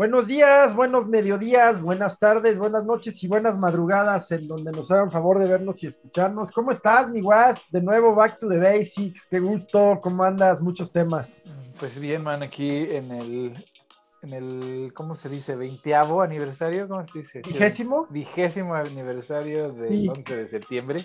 Buenos días, buenos mediodías, buenas tardes, buenas noches y buenas madrugadas en donde nos hagan favor de vernos y escucharnos. ¿Cómo estás, mi guas? De nuevo, back to the basics. Qué gusto, ¿cómo andas? Muchos temas. Pues bien, man, aquí en el en el, ¿cómo se dice? ¿Veinteavo aniversario? ¿Cómo se dice? ¿Vigésimo? Vigésimo aniversario del 11 de septiembre.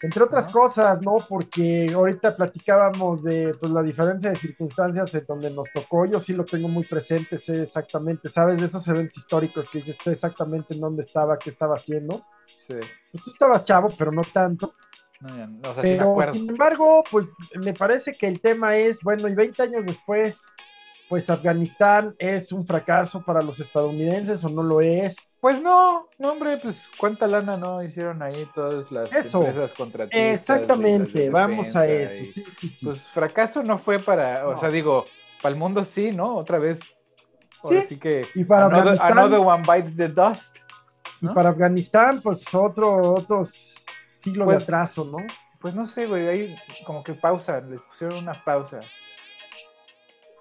Entre otras cosas, ¿no? Porque ahorita platicábamos de pues, la diferencia de circunstancias en donde nos tocó. Yo sí lo tengo muy presente, sé exactamente, ¿sabes? De esos eventos históricos que sé exactamente en dónde estaba, qué estaba haciendo. Sí. Pues tú estabas chavo, pero no tanto. No, ya, no, o sea, pero, sí me acuerdo. sin embargo, pues me parece que el tema es, bueno, y 20 años después, pues Afganistán es un fracaso para los estadounidenses o no lo es. Pues no, no hombre, pues cuánta lana no hicieron ahí todas las empresas contratistas. Exactamente, vamos a eso. Pues fracaso no fue para, o sea, digo, para el mundo sí, ¿no? Otra vez. Así que y para another, one bites the dust. Y para Afganistán, pues otro, otros siglos de pues, atraso, ¿no? Pues no sé, güey, ahí como que pausa, les pusieron una pausa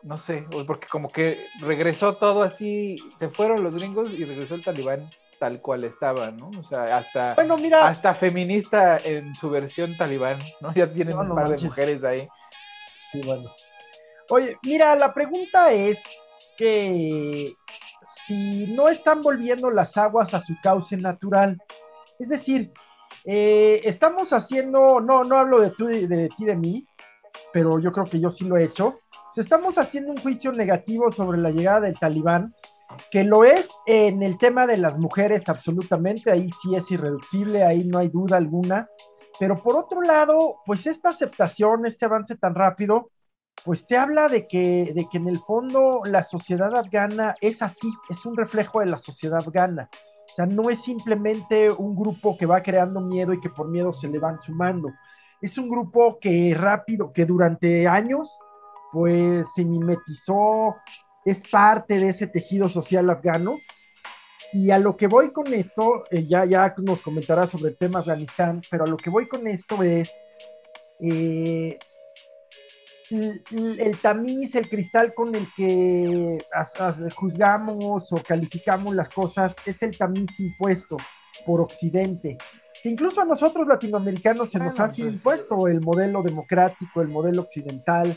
no sé, porque como que regresó todo así, se fueron los gringos y regresó el talibán tal cual estaba, ¿no? O sea, hasta, bueno, mira, hasta feminista en su versión talibán, ¿no? Ya tienen un par de mujeres ahí. Sí, bueno. Oye, mira, la pregunta es que si no están volviendo las aguas a su cauce natural, es decir, eh, estamos haciendo, no, no hablo de, tú, de ti, de mí, pero yo creo que yo sí lo he hecho, estamos haciendo un juicio negativo sobre la llegada del talibán, que lo es en el tema de las mujeres absolutamente, ahí sí es irreductible, ahí no hay duda alguna, pero por otro lado, pues esta aceptación, este avance tan rápido, pues te habla de que, de que en el fondo la sociedad afgana es así, es un reflejo de la sociedad afgana. O sea, no es simplemente un grupo que va creando miedo y que por miedo se le van sumando. Es un grupo que rápido, que durante años pues se mimetizó, es parte de ese tejido social afgano. Y a lo que voy con esto, eh, ya, ya nos comentará sobre el tema Afganistán, pero a lo que voy con esto es eh, el, tamiz, el cristal con el que juzgamos o calificamos las cosas, es el tamiz impuesto por Occidente. Que incluso a nosotros latinoamericanos se nos ha sido pues, impuesto el modelo democrático, el modelo occidental,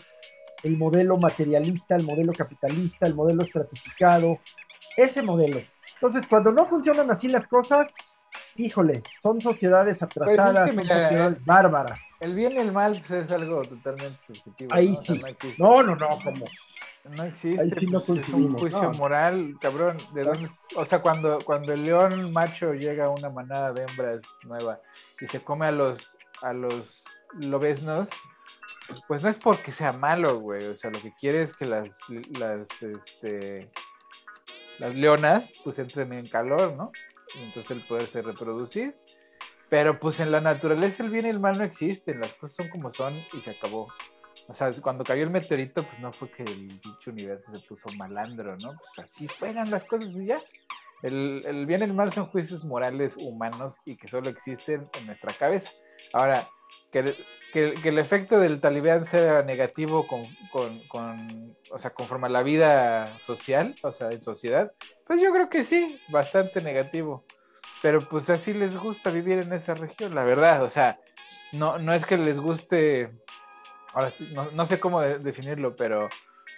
el modelo materialista, el modelo capitalista, el modelo estratificado, ese modelo. Entonces, cuando no funcionan así las cosas, híjole, son sociedades pues atrasadas, son sociedades bárbaras. El bien y el mal pues, es algo totalmente subjetivo. Ahí sí. no, no, no, como. No existe. Ahí sí no pues, es un juicio moral, cabrón. ¿de dónde, o sea, cuando, cuando el león macho llega a una manada de hembras nueva y se come a los, a los lobesnos, pues no es porque sea malo, güey. O sea, lo que quiere es que las, las, este, las leonas, pues entren en calor, ¿no? Y entonces el poderse reproducir. Pero pues en la naturaleza el bien y el mal no existen, las cosas son como son y se acabó. O sea, cuando cayó el meteorito, pues no fue que el dicho universo se puso malandro, ¿no? Pues así fueron las cosas y ya. El, el bien y el mal son juicios morales humanos y que solo existen en nuestra cabeza. Ahora, que, el efecto del talibán sea negativo con, con, o sea, conforme a la vida social, o sea, en sociedad, pues yo creo que sí, bastante negativo. Pero pues así les gusta vivir en esa región, la verdad, o sea, no, no es que les guste, ahora no, no sé cómo definirlo, pero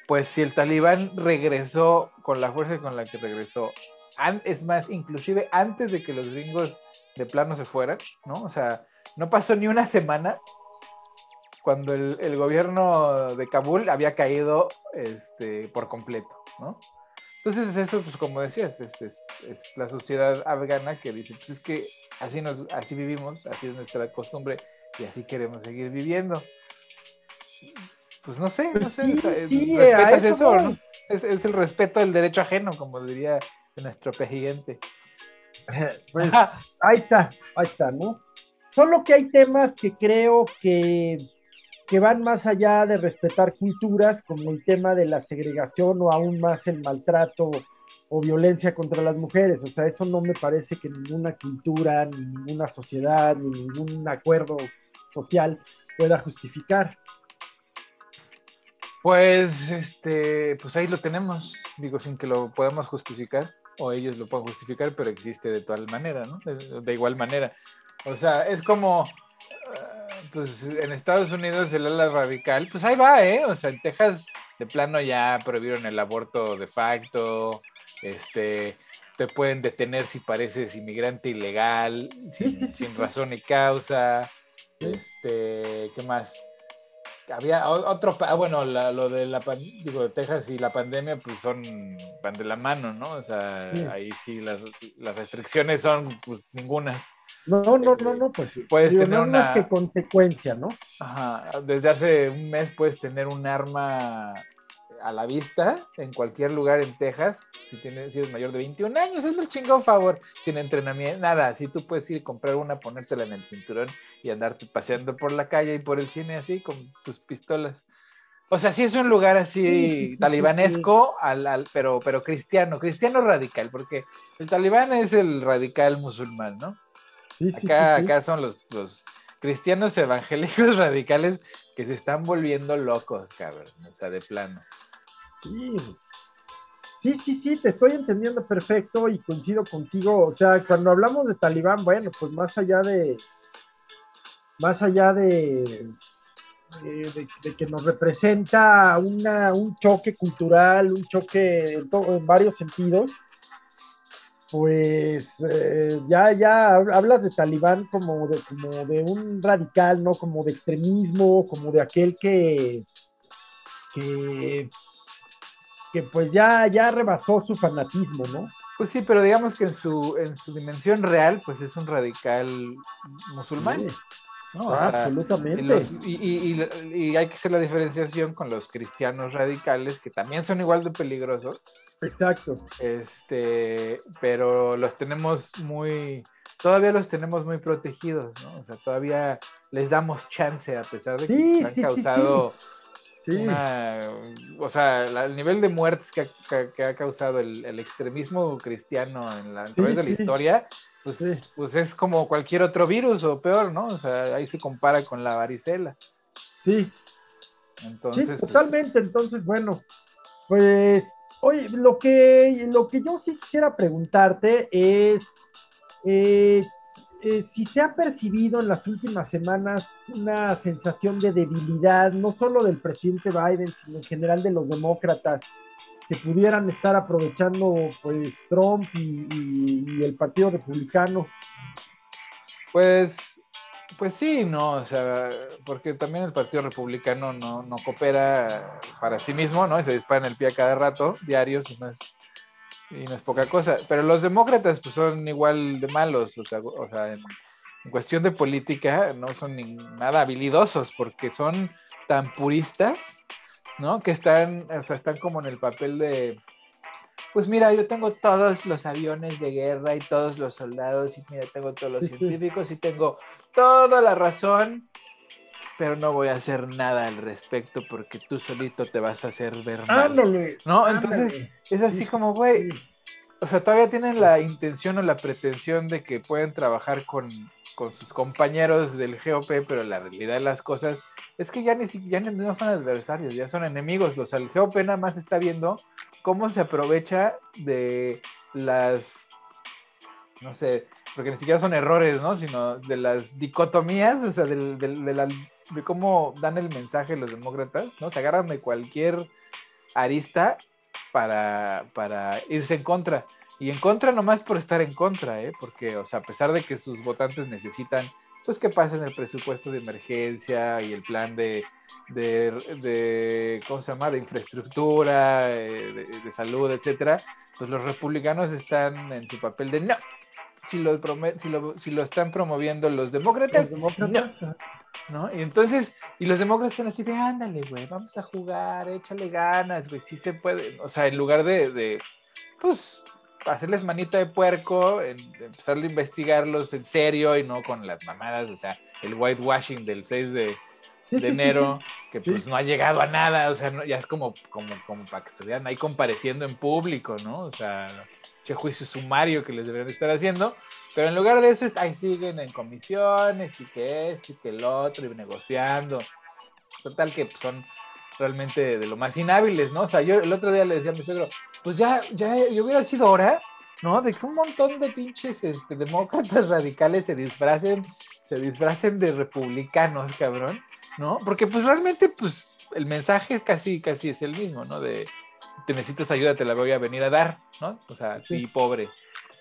pues si el talibán regresó con la fuerza con la que regresó, es más, inclusive antes de que los gringos de plano se fueran, ¿no? O sea, no pasó ni una semana cuando el, gobierno de Kabul había caído este, por completo, ¿no? Entonces eso, pues como decías, es, es, la sociedad afgana que dice, pues es que así, nos, así vivimos, así es nuestra costumbre y así queremos seguir viviendo. Pues no sé, no sé, ¿respetas eso, no? Es, el respeto del derecho ajeno, como diría nuestro presidente. Pues, ahí está, ahí está, ¿no? Solo que hay temas que creo que, que van más allá de respetar culturas, como el tema de la segregación o aún más el maltrato o violencia contra las mujeres. O sea, eso no me parece que ninguna cultura, ni ninguna sociedad, ni ningún acuerdo social pueda justificar. Pues, este, pues ahí lo tenemos, digo, sin que lo podamos justificar, o ellos lo puedan justificar, pero existe de tal manera, ¿no? De, igual manera. O sea, es como, ah, pues en Estados Unidos el ala radical, pues ahí va, ¿eh? O sea, en Texas de plano ya prohibieron el aborto de facto, este, te pueden detener si pareces inmigrante ilegal, sin, sin razón y causa, este, ¿qué más? había otro, bueno, lo de la, digo, de Texas y la pandemia, pues son, van de la mano, ¿no? O sea, ahí sí las, las, restricciones son, pues, ningunas. No, no, no, no, no pues puedes tener una que consecuencia, ¿no? Ajá, desde hace un mes puedes tener un arma a la vista en cualquier lugar en Texas, si, tienes, si eres mayor de 21 años, es un chingón favor, sin entrenamiento, nada, si tú puedes ir a comprar una, ponértela en el cinturón y andarte paseando por la calle y por el cine así con tus pistolas. O sea, sí es un lugar así talibanesco, al, pero, pero cristiano, cristiano radical, porque el talibán es el radical musulmán, ¿no? Acá, acá son los, los cristianos evangélicos radicales que se están volviendo locos, cabrón, o sea, de plano. Sí. Sí, sí, sí, te estoy entendiendo perfecto y coincido contigo. O sea, cuando hablamos de Talibán, bueno, pues más allá de, más allá de, de, que nos representa una, un choque cultural, un choque en, en varios sentidos, pues eh, ya, ya hablas de Talibán como de, como de un radical, ¿no? Como de extremismo, como de aquel que, que que pues ya, ya rebasó su fanatismo, ¿no? Pues sí, pero digamos que en su, en su dimensión real, pues es un radical musulmán. absolutamente. Y, y, hay que hacer la diferenciación con los cristianos radicales, que también son igual de peligrosos. Exacto. Este, pero los tenemos muy, todavía los tenemos muy protegidos, ¿no? O sea, todavía les damos chance a pesar de que han causado o sea, el nivel de muertes que ha, causado el, extremismo cristiano en la, a través de la historia, pues, pues es como cualquier otro virus o peor, ¿no? O sea, ahí se compara con la varicela. Sí. Entonces, pues, totalmente. Entonces, bueno, pues, oye, lo que, lo que yo sí quisiera preguntarte es, eh, eh, si se ha percibido en las últimas semanas una sensación de debilidad, no solo del presidente Biden, sino en general de los demócratas, que pudieran estar aprovechando pues Trump y, el Partido Republicano. Pues, pues sí, no, o sea, porque también el Partido Republicano no, no coopera para sí mismo, ¿no? se dispara en el pie a cada rato, diarios, y no es y no es poca cosa. Pero los demócratas pues, son igual de malos, o sea, o sea en, cuestión de política no son nada habilidosos porque son tan puristas, ¿no? Que están, o sea, están como en el papel de, pues mira, yo tengo todos los aviones de guerra y todos los soldados y mira, tengo todos los científicos y tengo toda la razón pero no voy a hacer nada al respecto porque tú solito te vas a hacer ver mal. ¿No? Entonces es así como, güey, o sea, todavía tienen la intención o la pretensión de que pueden trabajar con, sus compañeros del GOP, pero la realidad de las cosas es que ya, ni, ya no son adversarios, ya son enemigos. O sea, el GOP nada más está viendo cómo se aprovecha de las, no sé, porque ni siquiera son errores, ¿no? Sino de las dicotomías, o sea, de, de la de cómo dan el mensaje los demócratas, ¿no? Se agarran de cualquier arista para, para irse en contra. Y en contra nomás por estar en contra, ¿eh? Porque, o sea, a pesar de que sus votantes necesitan, pues que pasen el presupuesto de emergencia y el plan de, de, ¿cómo se llama?, de infraestructura, eh, de, salud, etcétera, pues los republicanos están en su papel de no. Si lo, si lo, si lo están promoviendo los demócratas, ¿Los demócratas? no. ¿no? Y entonces, y los demócratas están así de, ándale, güey, vamos a jugar, échale ganas, güey, sí se puede, o sea, en lugar de, de pues, hacerles manita de puerco, empezar a investigarlos en serio y no con las mamadas, o sea, el whitewashing del 6 de, enero, que pues no ha llegado a nada, o sea, ya es como, como, como para que estuvieran ahí compareciendo en público, ¿no? O sea, che juicio sumario que les deberían estar haciendo, pero en lugar de eso, ahí siguen en comisiones y que esto y que el otro y negociando. Total que son realmente de lo más inhábiles, ¿no? O sea, yo el otro día le decía a mi suegro, pues ya, ya, yo hubiera sido hora, ¿no? De que un montón de pinches este, demócratas radicales se disfracen, se disfracen de republicanos, cabrón, ¿no? Porque pues realmente, pues, el mensaje casi, casi es el mismo, ¿no? De, te necesitas ayuda, te la voy a venir a dar, ¿no? O sea, sí, pobre.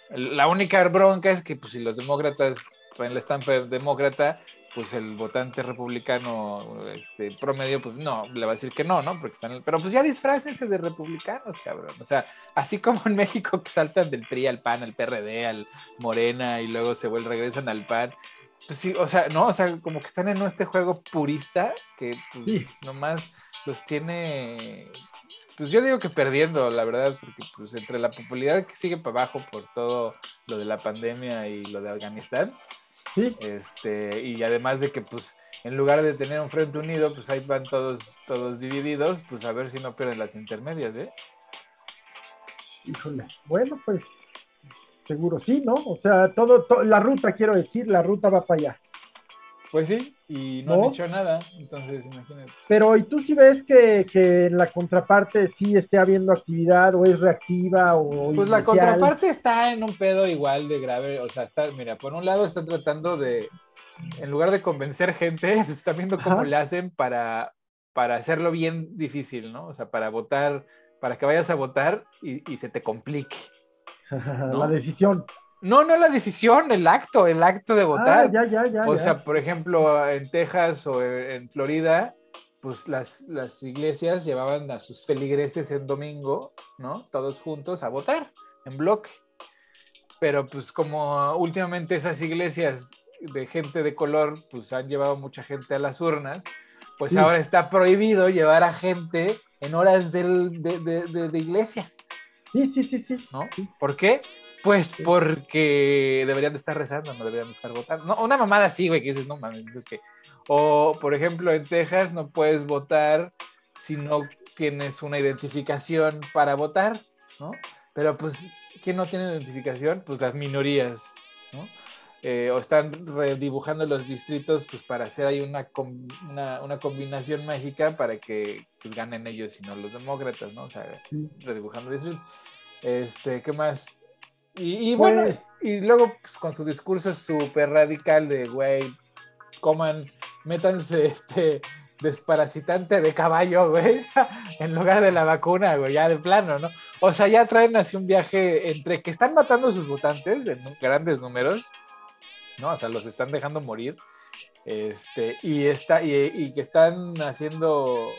La única bronca es que, pues, si los demócratas traen la estampa demócrata, pues el votante republicano este, promedio, pues no, le va a decir que no, ¿no? Porque están, pero pues ya disfrácense de republicanos, cabrón. O sea, así como en México que saltan del PRI al PAN, al PRD, al Morena y luego se vuelven, regresan al PAN. Pues sí, o sea, no, o sea, como que están en este juego purista que pues, nomás los tiene pues yo digo que perdiendo, la verdad, porque pues entre la popularidad que sigue para abajo por todo lo de la pandemia y lo de Afganistán, este, y además de que, pues, en lugar de tener un frente unido, pues ahí van todos, todos divididos, pues a ver si no pierden las intermedias, ¿eh? Híjole, bueno, pues seguro sí, ¿no? O sea, todo, la ruta, quiero decir, la ruta va para allá. Pues sí, y no, han hecho nada, entonces imagínate. Pero, ¿y tú sí ves que, que en la contraparte sí esté habiendo actividad o es reactiva o... Pues la contraparte está en un pedo igual de grave, o sea, está, mira, por un lado están tratando de, en lugar de convencer gente, pues están viendo cómo le hacen para, para hacerlo bien difícil, ¿no? O sea, para votar, para que vayas a votar y, y se te complique. La decisión. No, no la decisión, el acto, el acto de votar. Ah, ya, ya, ya. O sea, por ejemplo, en Texas o en Florida, pues las, las iglesias llevaban a sus feligreses en domingo, ¿no? Todos juntos a votar, en bloque. Pero pues como últimamente esas iglesias de gente de color, pues han llevado mucha gente a las urnas, pues ahora está prohibido llevar a gente en horas de, de, de, iglesia. Sí, sí, sí, sí. ¿No? ¿Por qué? Pues porque deberían de estar rezando, no deberían de estar votando. No, una mamada así, güey, que dices, no mames, es que. O, por ejemplo, en Texas no puedes votar si no tienes una identificación para votar, ¿no? Pero pues, ¿quién no tiene identificación? Pues las minorías, ¿no? Eh, o están redibujando los distritos pues para hacer ahí una, una, combinación mágica para que pues, ganen ellos y no los demócratas, ¿no? O sea, redibujando distritos. Este, ¿qué más? Y, bueno, y luego pues, con su discurso súper radical de, güey, coman, métanse este desparasitante de caballo, güey, en lugar de la vacuna, güey, ya de plano, ¿no? O sea, ya traen así un viaje entre que están matando a sus votantes en grandes números, ¿no? O sea, los están dejando morir, este, y, está, y, y que están haciendo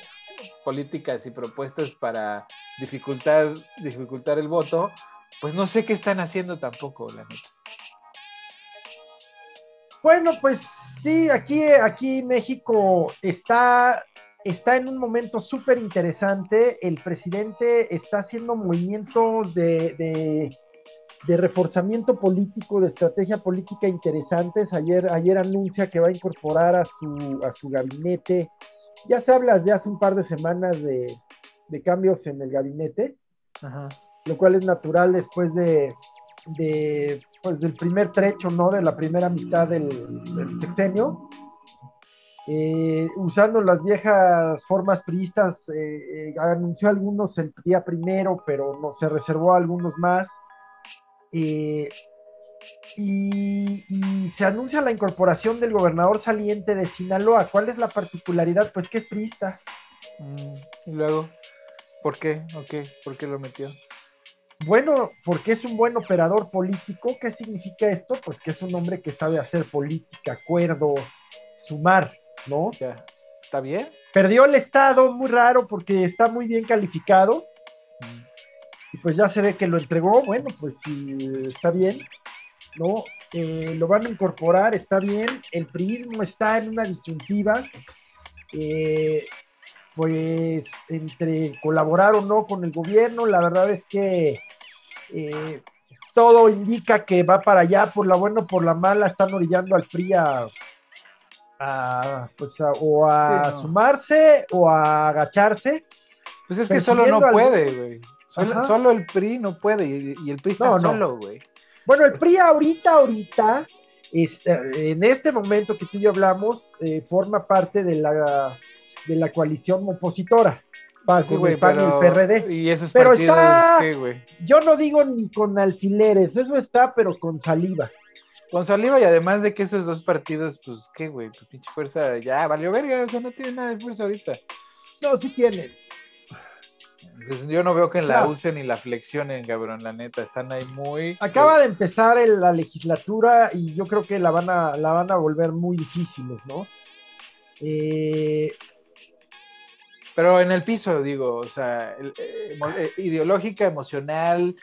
políticas y propuestas para dificultar, dificultar el voto, pues no sé qué están haciendo tampoco, la neta. Bueno, pues sí, aquí, aquí México está, está en un momento súper interesante. El presidente está haciendo movimientos de, de, reforzamiento político, de estrategia política interesantes. Ayer, ayer anuncia que va a incorporar a su, a su gabinete. Ya se habla de hace un par de semanas de, de cambios en el gabinete. Ajá lo cual es natural después de, pues, del primer trecho, ¿no? De la primera mitad del, sexenio. Eh, usando las viejas formas priistas, eh, eh, anunció algunos el día primero, pero no se reservó algunos más. Y, se anuncia la incorporación del gobernador saliente de Sinaloa. ¿Cuál es la particularidad? Pues que es priista. Mm, y luego, ¿por qué? Okay, ¿Por qué lo metió? Bueno, porque es un buen operador político. ¿Qué significa esto? Pues que es un hombre que sabe hacer política, acuerdos, sumar, ¿no? Ya. ¿Está bien? Perdió el Estado, muy raro, porque está muy bien calificado. Mm. Y pues ya se ve que lo entregó. Bueno, pues sí, está bien, ¿no? Eh, lo van a incorporar, está bien. El prismo está en una disyuntiva. Eh, pues entre colaborar o no con el gobierno, la verdad es que eh, todo indica que va para allá, por la buena o por la mala, están orillando al PRI a, pues o a sumarse o a agacharse. Pues es que solo no puede, güey. Solo, el PRI no puede y, el PRI está solo, güey. Bueno, el PRI ahorita, ahorita, eh, en este momento que tú y yo hablamos, eh, forma parte de la de la coalición opositora. Sí, el PAN y el PRD. Y esos pero está, güey? Yo no digo ni con alfileres, eso está, pero con saliva. Con saliva y además de que esos dos partidos, pues, ¿qué, güey? Tu pinche fuerza ya valió verga, o sea, no tiene nada de fuerza ahorita. No, sí tiene. Pues yo no veo que la usen ni la flexionen, cabrón, la neta, están ahí muy... Acaba de empezar la legislatura y yo creo que la van a, la van a volver muy difíciles, ¿no? Eh, Pero en el piso, digo, o sea, eh, eh, ideológica, emocional,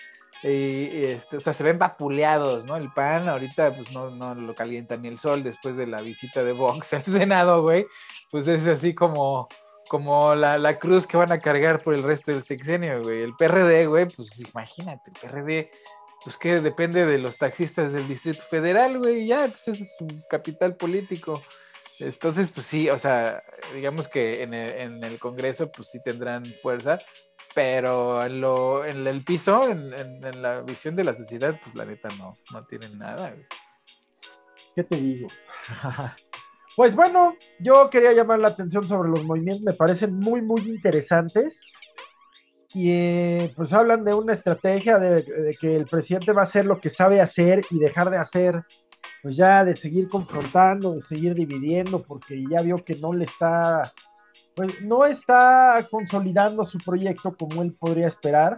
este, o sea, se ven vapuleados, ¿no? El PAN ahorita pues no, no lo calienta ni el sol después de la visita de Vox al Senado, güey. Pues es así como, como la, la, cruz que van a cargar por el resto del sexenio, güey. El PRD, güey, pues imagínate, el PRD, pues que depende de los taxistas del Distrito Federal, güey, ya, pues ese es su capital político. Entonces, pues sí, o sea, digamos que en el, Congreso, pues sí tendrán fuerza, pero en, lo, en el piso, en, en, la visión de la sociedad, pues la neta no, no tienen nada. ¿Qué te digo? pues bueno, yo quería llamar la atención sobre los movimientos, me parecen muy, muy interesantes. Y eh, pues hablan de una estrategia de, que el presidente va a hacer lo que sabe hacer y dejar de hacer, pues ya de seguir confrontando, de seguir dividiendo, porque ya vio que no le está pues no está consolidando su proyecto como él podría esperar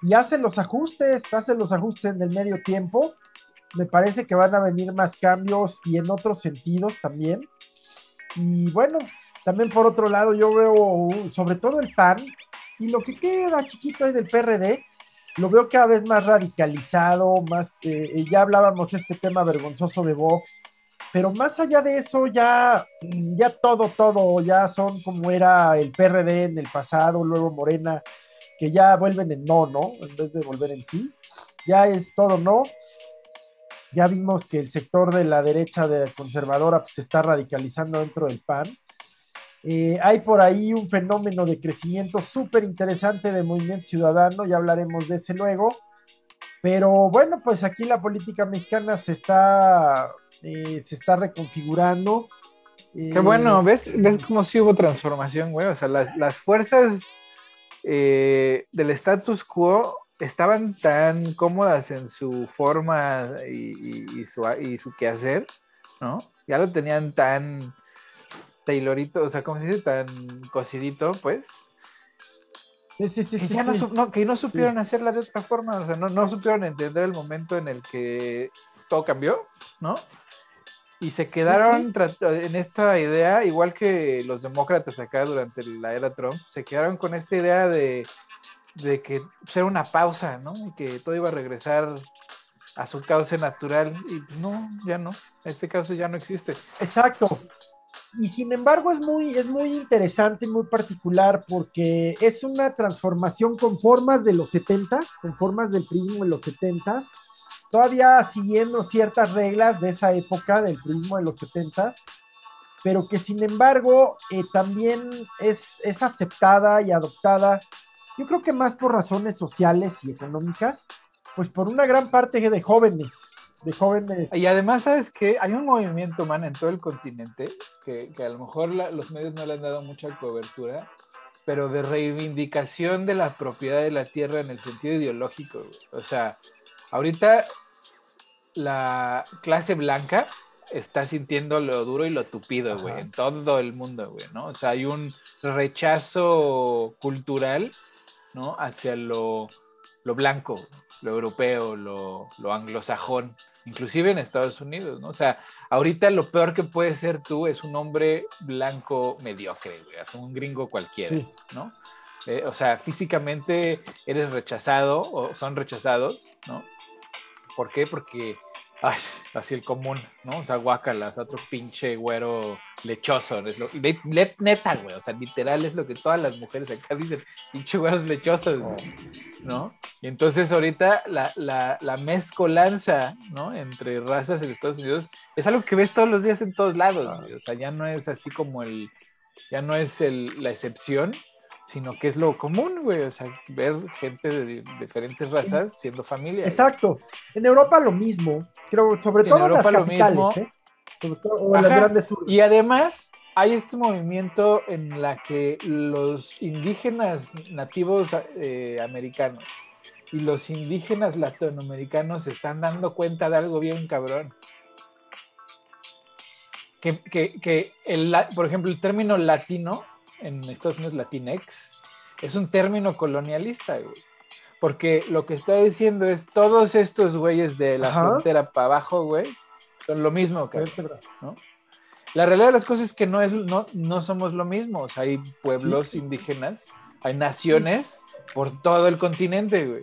y hace los ajustes, hace los ajustes en el medio tiempo. Me parece que van a venir más cambios y en otros sentidos también. Y bueno, también por otro lado yo veo sobre todo el PAN y lo que queda chiquito ahí del PRD, lo veo cada vez más radicalizado, más, eh, ya hablábamos de este tema vergonzoso de Vox, pero más allá de eso, ya, ya todo, todo, ya son como era el PRD en el pasado, luego Morena, que ya vuelven en no, ¿no? En vez de volver en sí. Ya es todo no. Ya vimos que el sector de la derecha de conservadora pues, se está radicalizando dentro del PAN. Eh, hay por ahí un fenómeno de crecimiento súper interesante de movimiento ciudadano, ya hablaremos de ese luego. Pero bueno, pues aquí la política mexicana se está, eh, se está reconfigurando. Qué bueno, ¿ves? ¿Ves cómo sí hubo transformación, güey? O sea, las, fuerzas eh, del status quo estaban tan cómodas en su forma y, su, y su quehacer, ¿no? Ya lo tenían tan taylorito, o sea, ¿cómo se dice? Tan cocidito, pues, que ya no, que no supieron hacerla de otra forma, o sea, no, no supieron entender el momento en el que todo cambió, ¿no? Y se quedaron en esta idea, igual que los demócratas acá durante la era Trump, se quedaron con esta idea de, de que ser una pausa, ¿no? Y que todo iba a regresar a su cauce natural. Y pues no, ya no. Este caso ya no existe. Exacto y sin embargo es muy, es muy interesante y muy particular porque es una transformación con formas de los 70, con formas del prismo de los 70, todavía siguiendo ciertas reglas de esa época del prismo de los 70, pero que sin embargo eh, también es, es aceptada y adoptada, yo creo que más por razones sociales y económicas, pues por una gran parte de jóvenes de jóvenes. Y además, ¿sabes que Hay un movimiento, man, en todo el continente, que, a lo mejor los medios no le han dado mucha cobertura, pero de reivindicación de la propiedad de la tierra en el sentido ideológico. O sea, ahorita la clase blanca está sintiendo lo duro y lo tupido, güey, en todo el mundo, güey, ¿no? O sea, hay un rechazo cultural, ¿no? Hacia lo lo blanco, lo europeo, lo, anglosajón, inclusive en Estados Unidos, ¿no? O sea, ahorita lo peor que puede ser tú es un hombre blanco mediocre, güey, es un gringo cualquiera, ¿no? Eh, o sea, físicamente eres rechazado o son rechazados, ¿no? ¿Por qué? Porque Ay, así el común, ¿no? O sea, guacalas, otro pinche güero lechoso. Es lo, neta, güey, o sea, literal es lo que todas las mujeres acá dicen, pinche güeros lechosos, ¿no? Y entonces ahorita la, la, la, mezcolanza, ¿no? Entre razas en Estados Unidos es algo que ves todos los días en todos lados, güey. O sea, ya no es así como el, ya no es el, la excepción, sino que es lo común, güey, o sea, ver gente de diferentes razas siendo familia. Exacto. En Europa lo mismo, creo, sobre todo en Europa lo mismo. ¿eh? y además, hay este movimiento en la que los indígenas nativos eh, americanos y los indígenas latinoamericanos se están dando cuenta de algo bien cabrón. Que, el, por ejemplo, el término latino en Estados Unidos, Latinex, es un término colonialista, güey. Porque lo que está diciendo es todos estos güeyes de la frontera para abajo, güey, son lo mismo, cabrón, ¿no? La realidad de las cosas es que no, es, no, no somos lo mismo. hay pueblos indígenas, hay naciones por todo el continente, güey.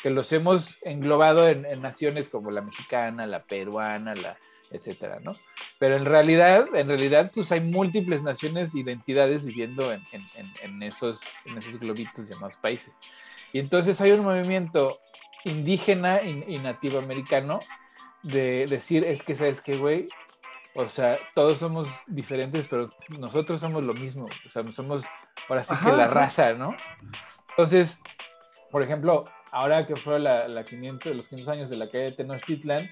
Que los hemos englobado en, naciones como la mexicana, la peruana, la etcétera, ¿no? Pero en realidad, en realidad, pues hay múltiples naciones, identidades viviendo en, en esos, en esos globitos llamados países. Y entonces hay un movimiento indígena y, y nativo americano de decir, es que, ¿sabes qué, güey? O sea, todos somos diferentes, pero nosotros somos lo mismo. O sea, somos ahora sí que la raza, ¿no? Entonces, por ejemplo, ahora que fue la, la 500, los 500 años de la calle de Tenochtitlan,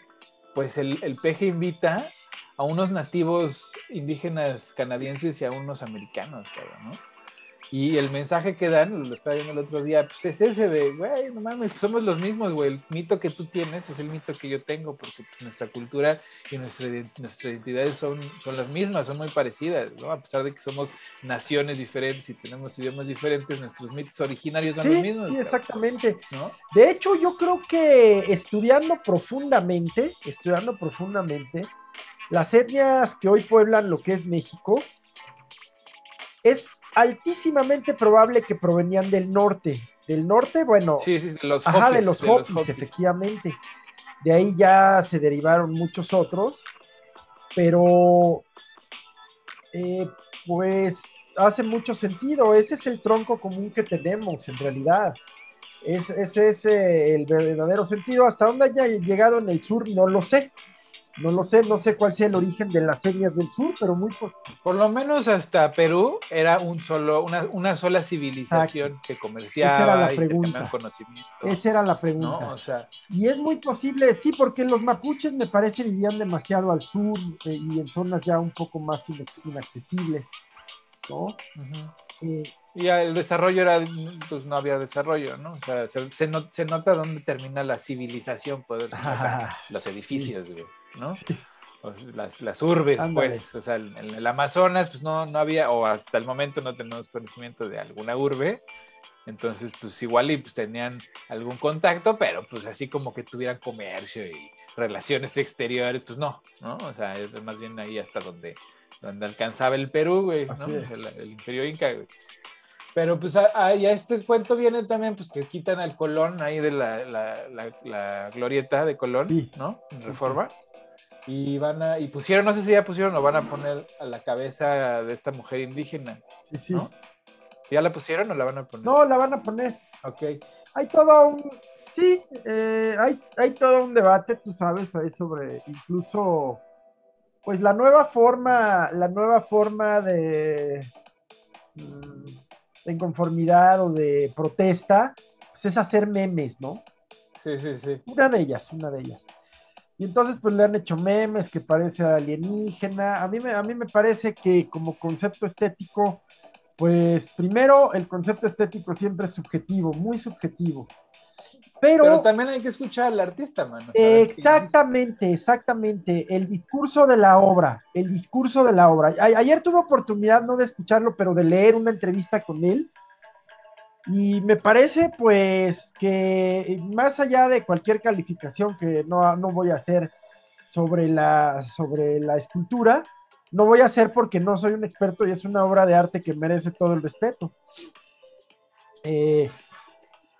pues el, el peje invita a unos nativos indígenas canadienses y a unos americanos, ¿no? Y el mensaje que dan, lo estaba viendo el otro día, pues es ese de, güey, no mames, somos los mismos, güey. El mito que tú tienes es el mito que yo tengo, porque pues, nuestra cultura y nuestra, nuestras identidades son, son las mismas, son muy parecidas, ¿no? A pesar de que somos naciones diferentes y tenemos idiomas diferentes, nuestros mitos originarios son los mismos. Sí, exactamente. ¿no? De hecho, yo creo que estudiando profundamente, estudiando profundamente, las etnias que hoy pueblan lo que es México, es altísimamente probable que provenían del norte. Del norte, bueno, sí, sí, de los ajá, de los Hopis, efectivamente. De ahí ya se derivaron muchos otros, pero eh, pues hace mucho sentido. Ese es el tronco común que tenemos en realidad. ese es eh, el verdadero sentido. Hasta dónde haya llegado en el sur, no lo sé. No lo sé, no sé cuál sea el origen de las series del sur, pero muy posible. Por lo menos hasta Perú era un solo, una, una sola civilización que comerciaba Esa era la pregunta. conocimiento. Esa era la pregunta. O sea, y es muy posible, sí, porque los mapuches me parece vivían demasiado al sur eh, y en zonas ya un poco más inaccesibles, ¿no? y el desarrollo era, pues no había desarrollo, ¿no? O sea, se, se, nota dónde termina la civilización, pues, los edificios, ¿no? Las, las, urbes, pues, o sea, en, el Amazonas, pues no, no había, o hasta el momento no tenemos conocimiento de alguna urbe, entonces, pues igual y pues tenían algún contacto, pero pues así como que tuvieran comercio y relaciones exteriores, pues no, ¿no? O sea, es más bien ahí hasta donde donde alcanzaba el Perú, güey, ¿no? El, imperio inca, güey. Pero pues a, este cuento viene también, pues que quitan al Colón ahí de la, la, la, glorieta de Colón, ¿no? En Reforma. Y van a, y pusieron, no sé si ya pusieron o van a poner a la cabeza de esta mujer indígena, ¿no? ¿Ya la pusieron o la van a poner? No, la van a poner. Ok. Hay todo un, sí, eh, hay, hay todo un debate, tú sabes, ahí sobre incluso pues la nueva forma, la nueva forma de, mm, de inconformidad o de protesta, pues es hacer memes, ¿no? Sí, sí, sí. Una de ellas, una de ellas. Y entonces pues le han hecho memes que parece alienígena. A mí me, a mí me parece que como concepto estético, pues primero el concepto estético siempre es subjetivo, muy subjetivo. Pero, también hay que escuchar al artista, mano. Exactamente, exactamente. El discurso de la obra, el discurso de la obra. ayer tuve oportunidad no de escucharlo, pero de leer una entrevista con él. Y me parece, pues, que más allá de cualquier calificación que no, no voy a hacer sobre la, sobre la escultura, no voy a hacer porque no soy un experto y es una obra de arte que merece todo el respeto. Eh,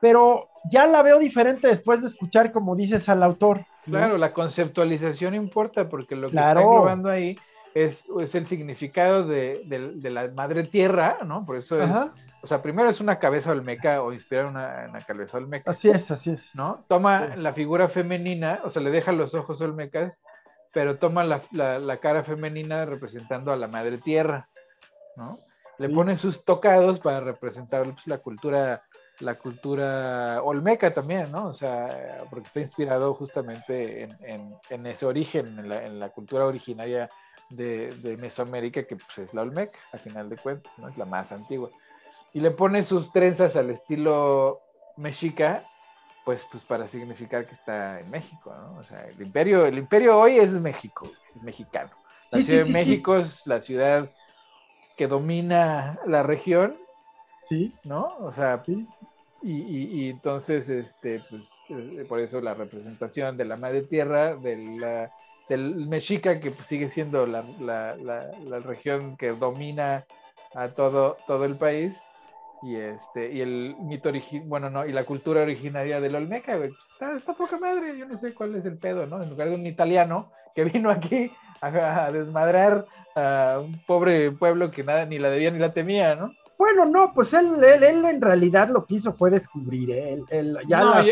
pero ya la veo diferente después de escuchar, como dices, al autor. Claro, la conceptualización importa porque lo que está englobando ahí es, es el significado de, la madre tierra, ¿no? Por eso es, o sea, primero es una cabeza olmeca o inspirar una, una cabeza olmeca. Así es, así es. ¿No? Toma la figura femenina, o sea, le deja los ojos olmecas, pero toma la, la cara femenina representando a la madre tierra, ¿no? Le pone sus tocados para representar pues, la cultura la cultura olmeca también, ¿no? O sea, porque está inspirado justamente en, ese origen, en la, cultura originaria de, Mesoamérica, que pues, es la Olmeca, a final de cuentas, ¿no? Es la más antigua. Y le pone sus trenzas al estilo mexica, pues, pues para significar que está en México, ¿no? O sea, el imperio, el imperio hoy es México, es mexicano. La Ciudad de México es la ciudad que domina la región, sí, ¿no? O sea, y, entonces, este, pues, eh, por eso la representación de la madre tierra, de del mexica, que pues, sigue siendo la, región que domina a todo, todo el país, y este, y el mito bueno, no, y la cultura originaria del Olmeca, pues, está, poca madre, yo no sé cuál es el pedo, ¿no? En lugar de un italiano que vino aquí a, a desmadrar a un pobre pueblo que nada, ni la debía ni la temía, ¿no? Bueno, no, pues él, él, él, en realidad lo que hizo fue descubrir, ¿eh? él, ya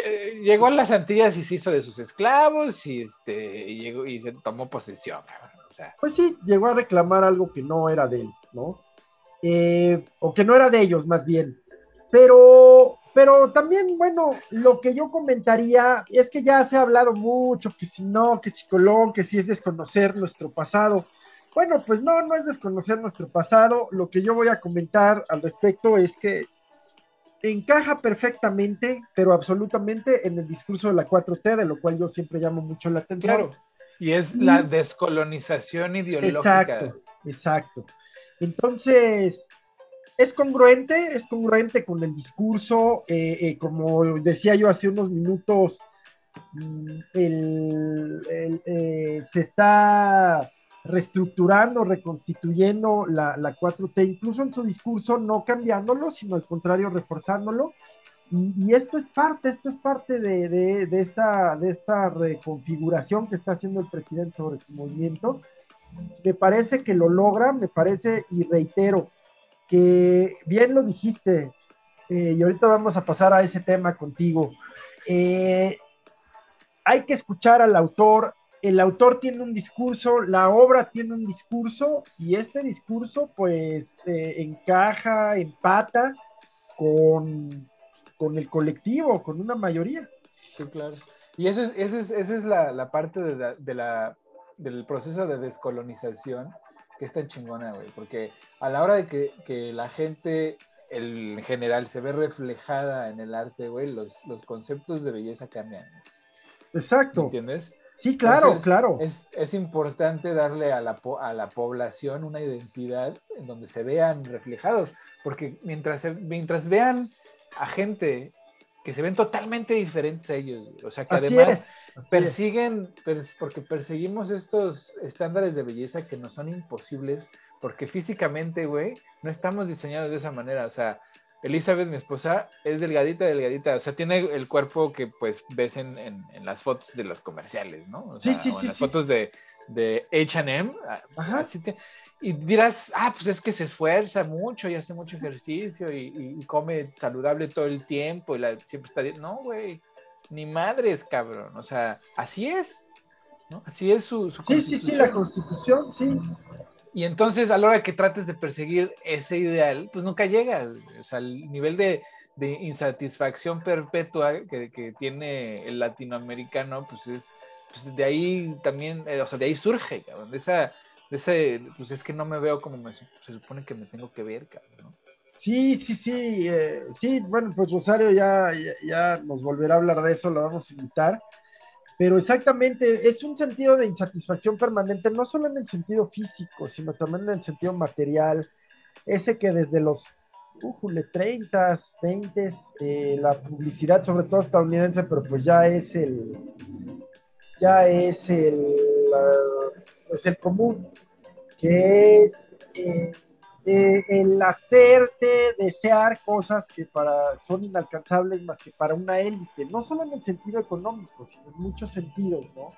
llegó a las Antillas y se hizo de sus esclavos y este y llegó y se tomó posesión. Pues sí, llegó a reclamar algo que no era de él, ¿no? Eh, o que no era de ellos, más bien. Pero, pero también, bueno, lo que yo comentaría es que ya se ha hablado mucho, que si no, que si Colón, que si es desconocer nuestro pasado. Bueno, pues no, no es desconocer nuestro pasado. Lo que yo voy a comentar al respecto es que encaja perfectamente, pero absolutamente en el discurso de la 4T, de lo cual yo siempre llamo mucho la atención. Claro, y es la descolonización ideológica. Exacto, exacto. Entonces, es congruente, es congruente con el discurso, eh, eh, como decía yo hace unos minutos, mm, eh, se está reestructurando, reconstituyendo la, 4T, incluso en su discurso, no cambiándolo, sino al contrario, reforzándolo. Y, esto es parte, esto es parte de, esta, de esta reconfiguración que está haciendo el presidente sobre su movimiento. Me parece que lo logra, me parece, y reitero, que bien lo dijiste, eh, y ahorita vamos a pasar a ese tema contigo. Eh, hay que escuchar al autor, el autor tiene un discurso, la obra tiene un discurso y este discurso pues eh, encaja, empata con, con, el colectivo, con una mayoría. Sí, claro. Y eso es, esa es, la, parte de la, del proceso de descolonización que es tan chingona, güey, porque a la hora de que, la gente en general se ve reflejada en el arte, güey, los, los conceptos de belleza cambian. Exacto. ¿Entiendes? Sí, claro, claro. Es, importante darle a la, a la población una identidad en donde se vean reflejados, porque mientras, mientras vean a gente que se ven totalmente diferentes a ellos, o sea, que además persiguen, porque perseguimos estos estándares de belleza que nos son imposibles, porque físicamente, güey, no estamos diseñados de esa manera, o sea, Elizabeth, mi esposa, es delgadita, delgadita. O sea, tiene el cuerpo que pues ves en, las fotos de los comerciales, ¿no? O sea, en las fotos de, de HM. y dirás, ah, pues es que se esfuerza mucho y hace mucho ejercicio y, come saludable todo el tiempo y la, siempre está... No, güey, ni madres, cabrón. O sea, así es. ¿no? Así es su, su sí, Sí, sí, la constitución, sí. Y entonces a la hora que trates de perseguir ese ideal, pues nunca llegas. O sea, el nivel de, insatisfacción perpetua que, tiene el latinoamericano, pues es, pues de ahí también, eh, o sea, de ahí surge, cabrón. De esa, de ese, pues es que no me veo como se supone que me tengo que ver, cabrón. Sí, sí, sí, eh, sí, bueno, pues Rosario ya, ya, ya, nos volverá a hablar de eso, lo vamos a invitar pero exactamente es un sentido de insatisfacción permanente, no solo en el sentido físico, sino también en el sentido material, ese que desde los ujule, 30, 20, eh, la publicidad, sobre todo estadounidense, pero pues ya es el, ya es el, pues el común, que es eh, el hacerte desear cosas que para son inalcanzables más que para una élite, no solo en el sentido económico, sino en muchos sentidos, ¿no?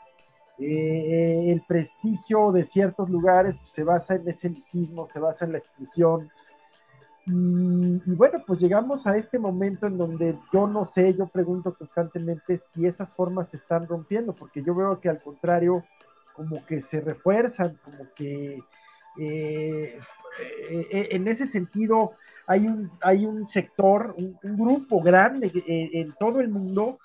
Eh, el prestigio de ciertos lugares pues, se basa en ese elitismo, se basa en la exclusión. Y, y, bueno, pues llegamos a este momento en donde yo no sé, yo pregunto constantemente si esas formas se están rompiendo, porque yo veo que al contrario, como que se refuerzan, como que eh, eh, eh, en ese sentido hay un, hay un sector, un, grupo grande en todo el mundo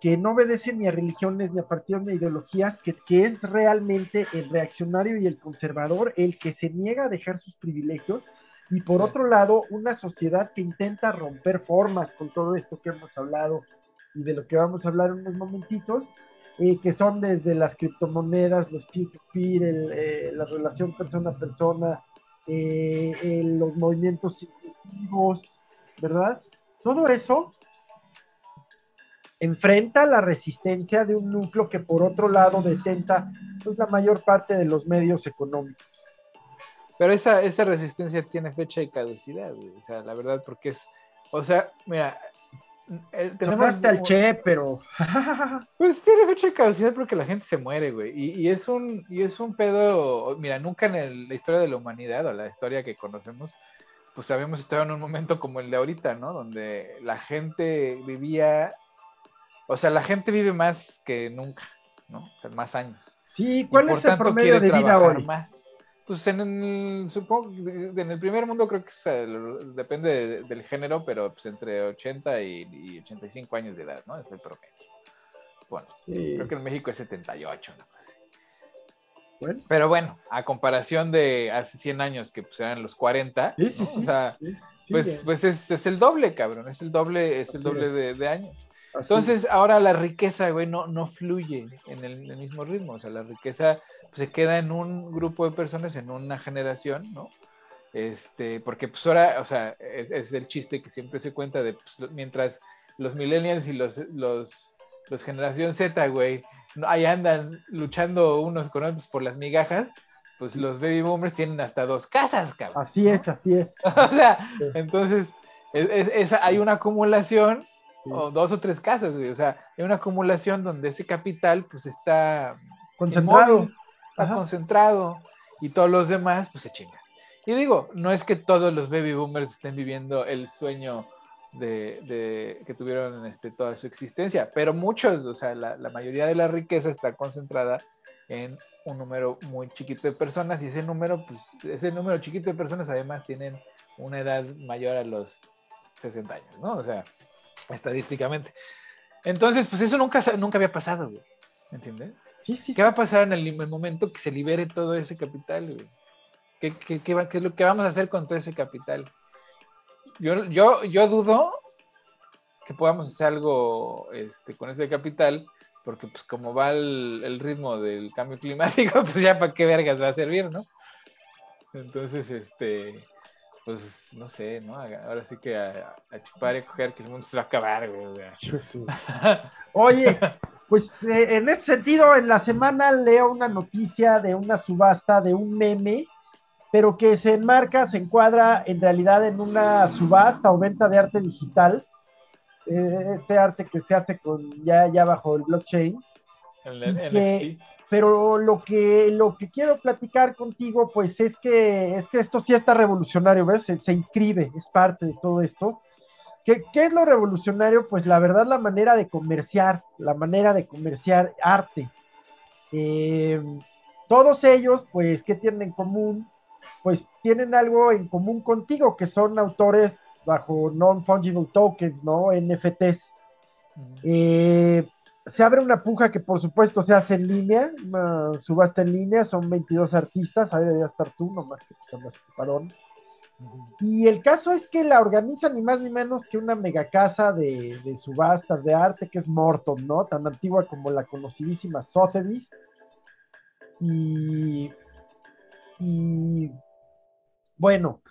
que no obedece ni a religiones, ni a partidos, ni a ideologías, que, que es realmente el reaccionario y el conservador, el que se niega a dejar sus privilegios, y por otro lado, una sociedad que intenta romper formas con todo esto que hemos hablado y de lo que vamos a hablar en unos momentitos, eh, que son desde las criptomonedas, los peer-to-peer, eh, la relación persona a persona, eh, los movimientos inclusivos, ¿verdad? Todo eso enfrenta la resistencia de un núcleo que por otro lado detenta pues, la mayor parte de los medios económicos. Pero esa, esa resistencia tiene fecha de caducidad, o sea, la verdad, porque es, o sea, mira, eh, tenemos al Che, pero pues tiene fecha de caducidad porque la gente se muere, güey, y, y, es un y es un pedo, mira, nunca en la historia de la humanidad o la historia que conocemos pues habíamos estado en un momento como el de ahorita, ¿no? Donde la gente vivía o sea, la gente vive más que nunca, ¿no? O sea, más años. Sí, ¿cuál es el promedio de vida hoy? Más. Pues en el, supongo, en el primer mundo creo que depende del género, pero pues entre 80 y, 85 años de edad, ¿no? Es el promedio. Bueno, creo que en México es 78, ¿no? Bueno. Pero bueno, a comparación de hace 100 años que pues eran los 40, sí, sí, o sea, pues, pues es, es, el doble, cabrón, es el doble, es el doble de, de años. Entonces, ahora la riqueza, güey, no, no fluye en el, mismo ritmo. O sea, la riqueza pues, se queda en un grupo de personas, en una generación, ¿no? Este, porque pues ahora, o sea, es, el chiste que siempre se cuenta de pues, mientras los millennials y los, los, los generación Z, güey, ahí andan luchando unos con otros por las migajas, pues los baby boomers tienen hasta dos casas, cabrón. Así es, así es. o sea, entonces, es, hay una acumulación o dos o tres casas, o sea, hay una acumulación donde ese capital pues está concentrado, está concentrado y todos los demás pues se chingan. Y digo, no es que todos los baby boomers estén viviendo el sueño de, que tuvieron este, toda su existencia, pero muchos, o sea, la, la mayoría de la riqueza está concentrada en un número muy chiquito de personas y ese número, pues ese número chiquito de personas además tienen una edad mayor a los 60 años, ¿no? O sea, estadísticamente. Entonces, pues eso nunca, nunca había pasado, güey. ¿Me entiendes? Sí, sí. ¿Qué va a pasar en el, momento que se libere todo ese capital, güey? ¿Qué, qué, qué, es lo que vamos a hacer con todo ese capital? Yo, yo, yo dudo que podamos hacer algo este, con ese capital, porque pues como va el, el ritmo del cambio climático, pues ya para qué vergas va a servir, ¿no? Entonces, este, pues no sé, ¿no? Ahora sí que a, chupar y coger que el mundo se va a acabar, güey. Oye, pues eh, en ese sentido, en la semana leo una noticia de una subasta de un meme, pero que se enmarca, se encuadra en realidad en una subasta o venta de arte digital. Eh, este arte que se hace con ya, ya bajo el blockchain. El, NFT pero lo que, lo que quiero platicar contigo, pues es que, es que esto sí está revolucionario, ¿ves? Se, inscribe, es parte de todo esto. ¿Qué, ¿Qué, es lo revolucionario? Pues la verdad, la manera de comerciar, la manera de comerciar arte. Eh, todos ellos, pues, ¿qué tienen en común? Pues tienen algo en común contigo, que son autores bajo non-fungible tokens, ¿no? NFTs. Eh, se abre una puja que por supuesto se hace en línea, una subasta en línea, son 22 artistas, ahí debería estar tú, nomás que pues andas parón. Y el caso es que la organiza ni más ni menos que una mega casa de, subastas de arte que es Morton, ¿no? Tan antigua como la conocidísima Sotheby's. Y, y bueno,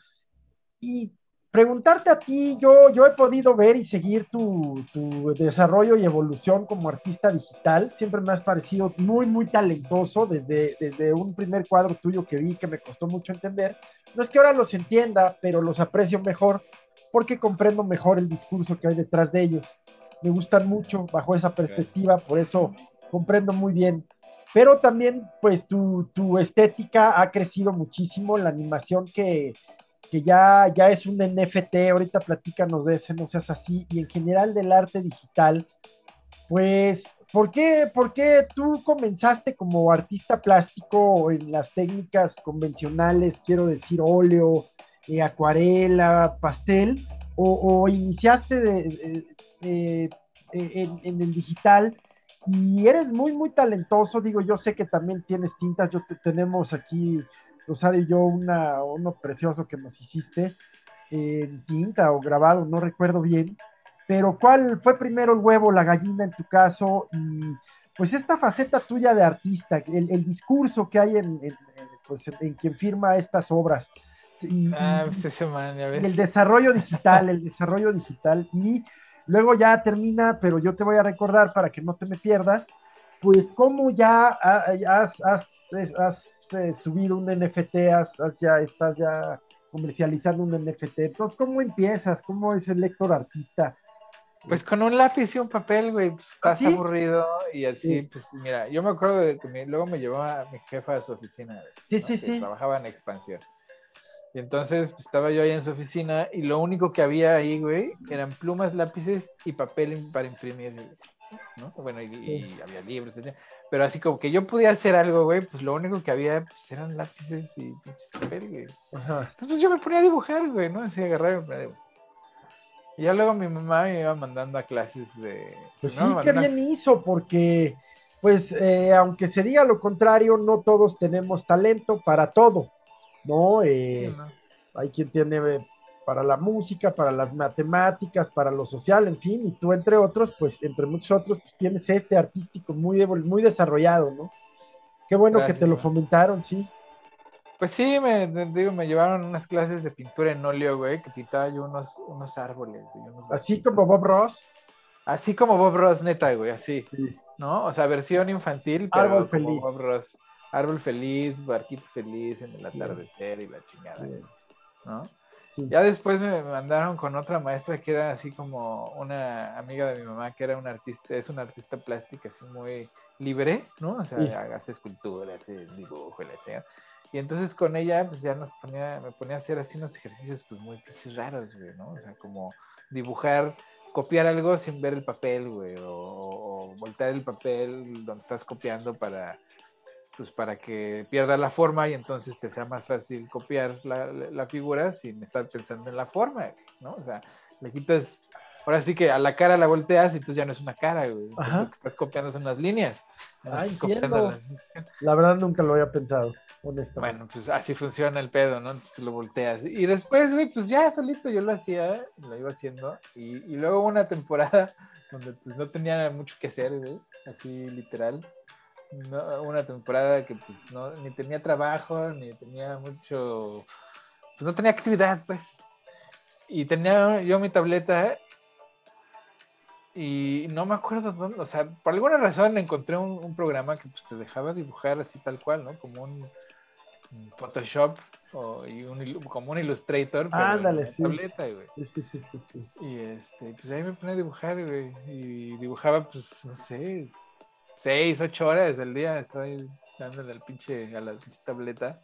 y preguntarte a ti, yo, yo he podido ver y seguir tu, desarrollo y evolución como artista digital. Siempre me has parecido muy, muy talentoso desde, desde un primer cuadro tuyo que vi que me costó mucho entender. No es que ahora los entienda, pero los aprecio mejor porque comprendo mejor el discurso que hay detrás de ellos. Me gustan mucho bajo esa perspectiva, por eso comprendo muy bien. Pero también, pues, tu, tu estética ha crecido muchísimo, la animación que, que ya, ya es un NFT, ahorita platícanos de ese, no seas así, y en general del arte digital, pues, ¿por qué, por qué tú comenzaste como artista plástico en las técnicas convencionales, quiero decir, óleo, eh, acuarela, pastel, o, iniciaste de, en, el digital y eres muy, muy talentoso. Digo, yo sé que también tienes tintas. Yo te, tenemos aquí, Rosario y yo, una, uno precioso que nos hiciste en tinta o grabado, no recuerdo bien. Pero, ¿cuál fue primero el huevo, la gallina en tu caso? Y pues esta faceta tuya de artista, el, discurso que hay en, pues, en quien firma estas obras. Y, ah, pues El desarrollo digital, el desarrollo digital. Y luego ya termina, pero yo te voy a recordar para que no te me pierdas, pues cómo ya has, eh, subido un NFT, has, ya estás ya comercializando un NFT. Entonces, ¿cómo empiezas? ¿Cómo es el lector artista? Pues con un lápiz y un papel, güey, pues, estás aburrido y así, pues mira, yo me acuerdo de que luego me llevó a mi jefa a su oficina, sí, sí, sí. trabajaba en expansión. Y entonces pues, estaba yo ahí en su oficina y lo único que había ahí, güey, eran plumas, lápices y papel para imprimir, ¿no? Bueno, y, había libros, etc. Pero así como que yo podía hacer algo, güey, pues lo único que había pues, eran lápices y papel, güey. Entonces yo me ponía a dibujar, güey, ¿no? Así agarrar y me ponía Y ya luego mi mamá me iba mandando a clases de... Pues sí, qué bien hizo, porque, pues, eh, aunque se diga lo contrario, no todos tenemos talento para todo. ¿no? Eh, hay quien tiene para la música, para las matemáticas, para lo social, en fin, y tú entre otros, pues entre muchos otros, pues tienes este artístico muy, muy desarrollado, ¿no? Qué bueno que te lo fomentaron, sí. Pues sí, me, digo, me llevaron unas clases de pintura en óleo, güey, que pintaba yo unos, unos árboles, así como Bob Ross. Así como Bob Ross, neta, güey, así. ¿No? O sea, versión infantil, pero Árbol feliz. Bob Ross. Árbol feliz, barquito feliz en el atardecer y la chingada, ¿no? Ya después me mandaron con otra maestra que era así como una amiga de mi mamá, que era una artista, es una artista plástica así muy libre, ¿no? O sea, hace esculturas, hace dibujo la chingada. Y entonces con ella, pues ya nos ponía, me ponía a hacer así unos ejercicios pues muy pues, raros, güey, ¿no? O sea, como dibujar, copiar algo sin ver el papel, güey, o, o voltear el papel donde estás copiando para pues para que pierda la forma y entonces te sea más fácil copiar la, figura sin estar pensando en la forma, ¿no? O sea, le quitas, ahora sí que a la cara la volteas y entonces ya no es una cara, güey. Estás copiando son unas líneas. La verdad nunca lo había pensado, honestamente. Bueno, pues así funciona el pedo, ¿no? Entonces lo volteas. Y después, güey, pues ya solito yo lo hacía, lo iba haciendo. Y, y luego una temporada donde pues no tenía mucho que hacer, güey, así literal una temporada que pues no, ni tenía trabajo, ni tenía mucho, pues no tenía actividad, pues. Y tenía yo mi tableta y no me acuerdo dónde, o sea, por alguna razón encontré un, programa que pues te dejaba dibujar así tal cual, ¿no? Como un, Photoshop o, y un, como un Illustrator, pero Ándale, tableta, güey. y este, pues ahí me ponía a dibujar, güey, y dibujaba, pues, no sé, seis, ocho horas del día estoy dándole al pinche a la tableta.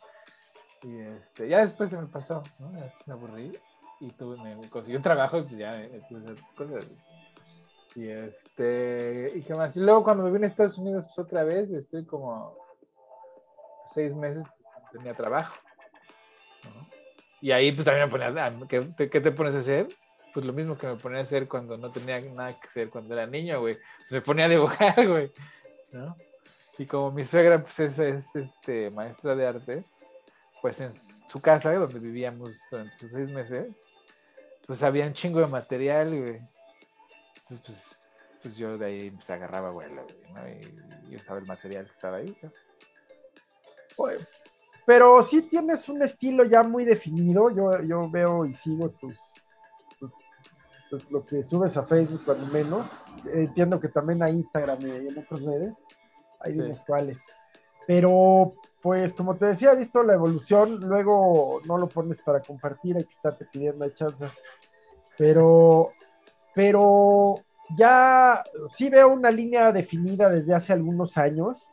Y este, ya después se me pasó, ¿no? me aburrí y tuve, me consiguió un trabajo y pues ya esas cosas. Y este, y qué más. Y luego cuando me vine a Estados Unidos, pues otra vez, estoy como seis meses, tenía trabajo. Y ahí pues también me ponía, ah, ¿qué, ¿qué te pones a hacer? Pues lo mismo que me ponía a hacer cuando no tenía nada que hacer cuando era niño, güey. Me ponía a dibujar, güey. Y como mi suegra pues, es, este, maestra de arte, pues en su casa, donde vivíamos durante seis meses, pues había un chingo de material, güey. Entonces, pues, pues yo de ahí pues, agarraba vuelo, Y, usaba el material que estaba ahí. Pero sí tienes un estilo ya muy definido. Yo, yo veo y sigo tus, lo que subes a Facebook cuando menos. Entiendo que también a Instagram y en otras redes hay sí. cuáles. Pero, pues, como te decía, he visto la evolución, luego no lo pones para compartir, hay que estarte pidiendo la chance. Pero, pero ya sí veo una línea definida desde hace algunos años.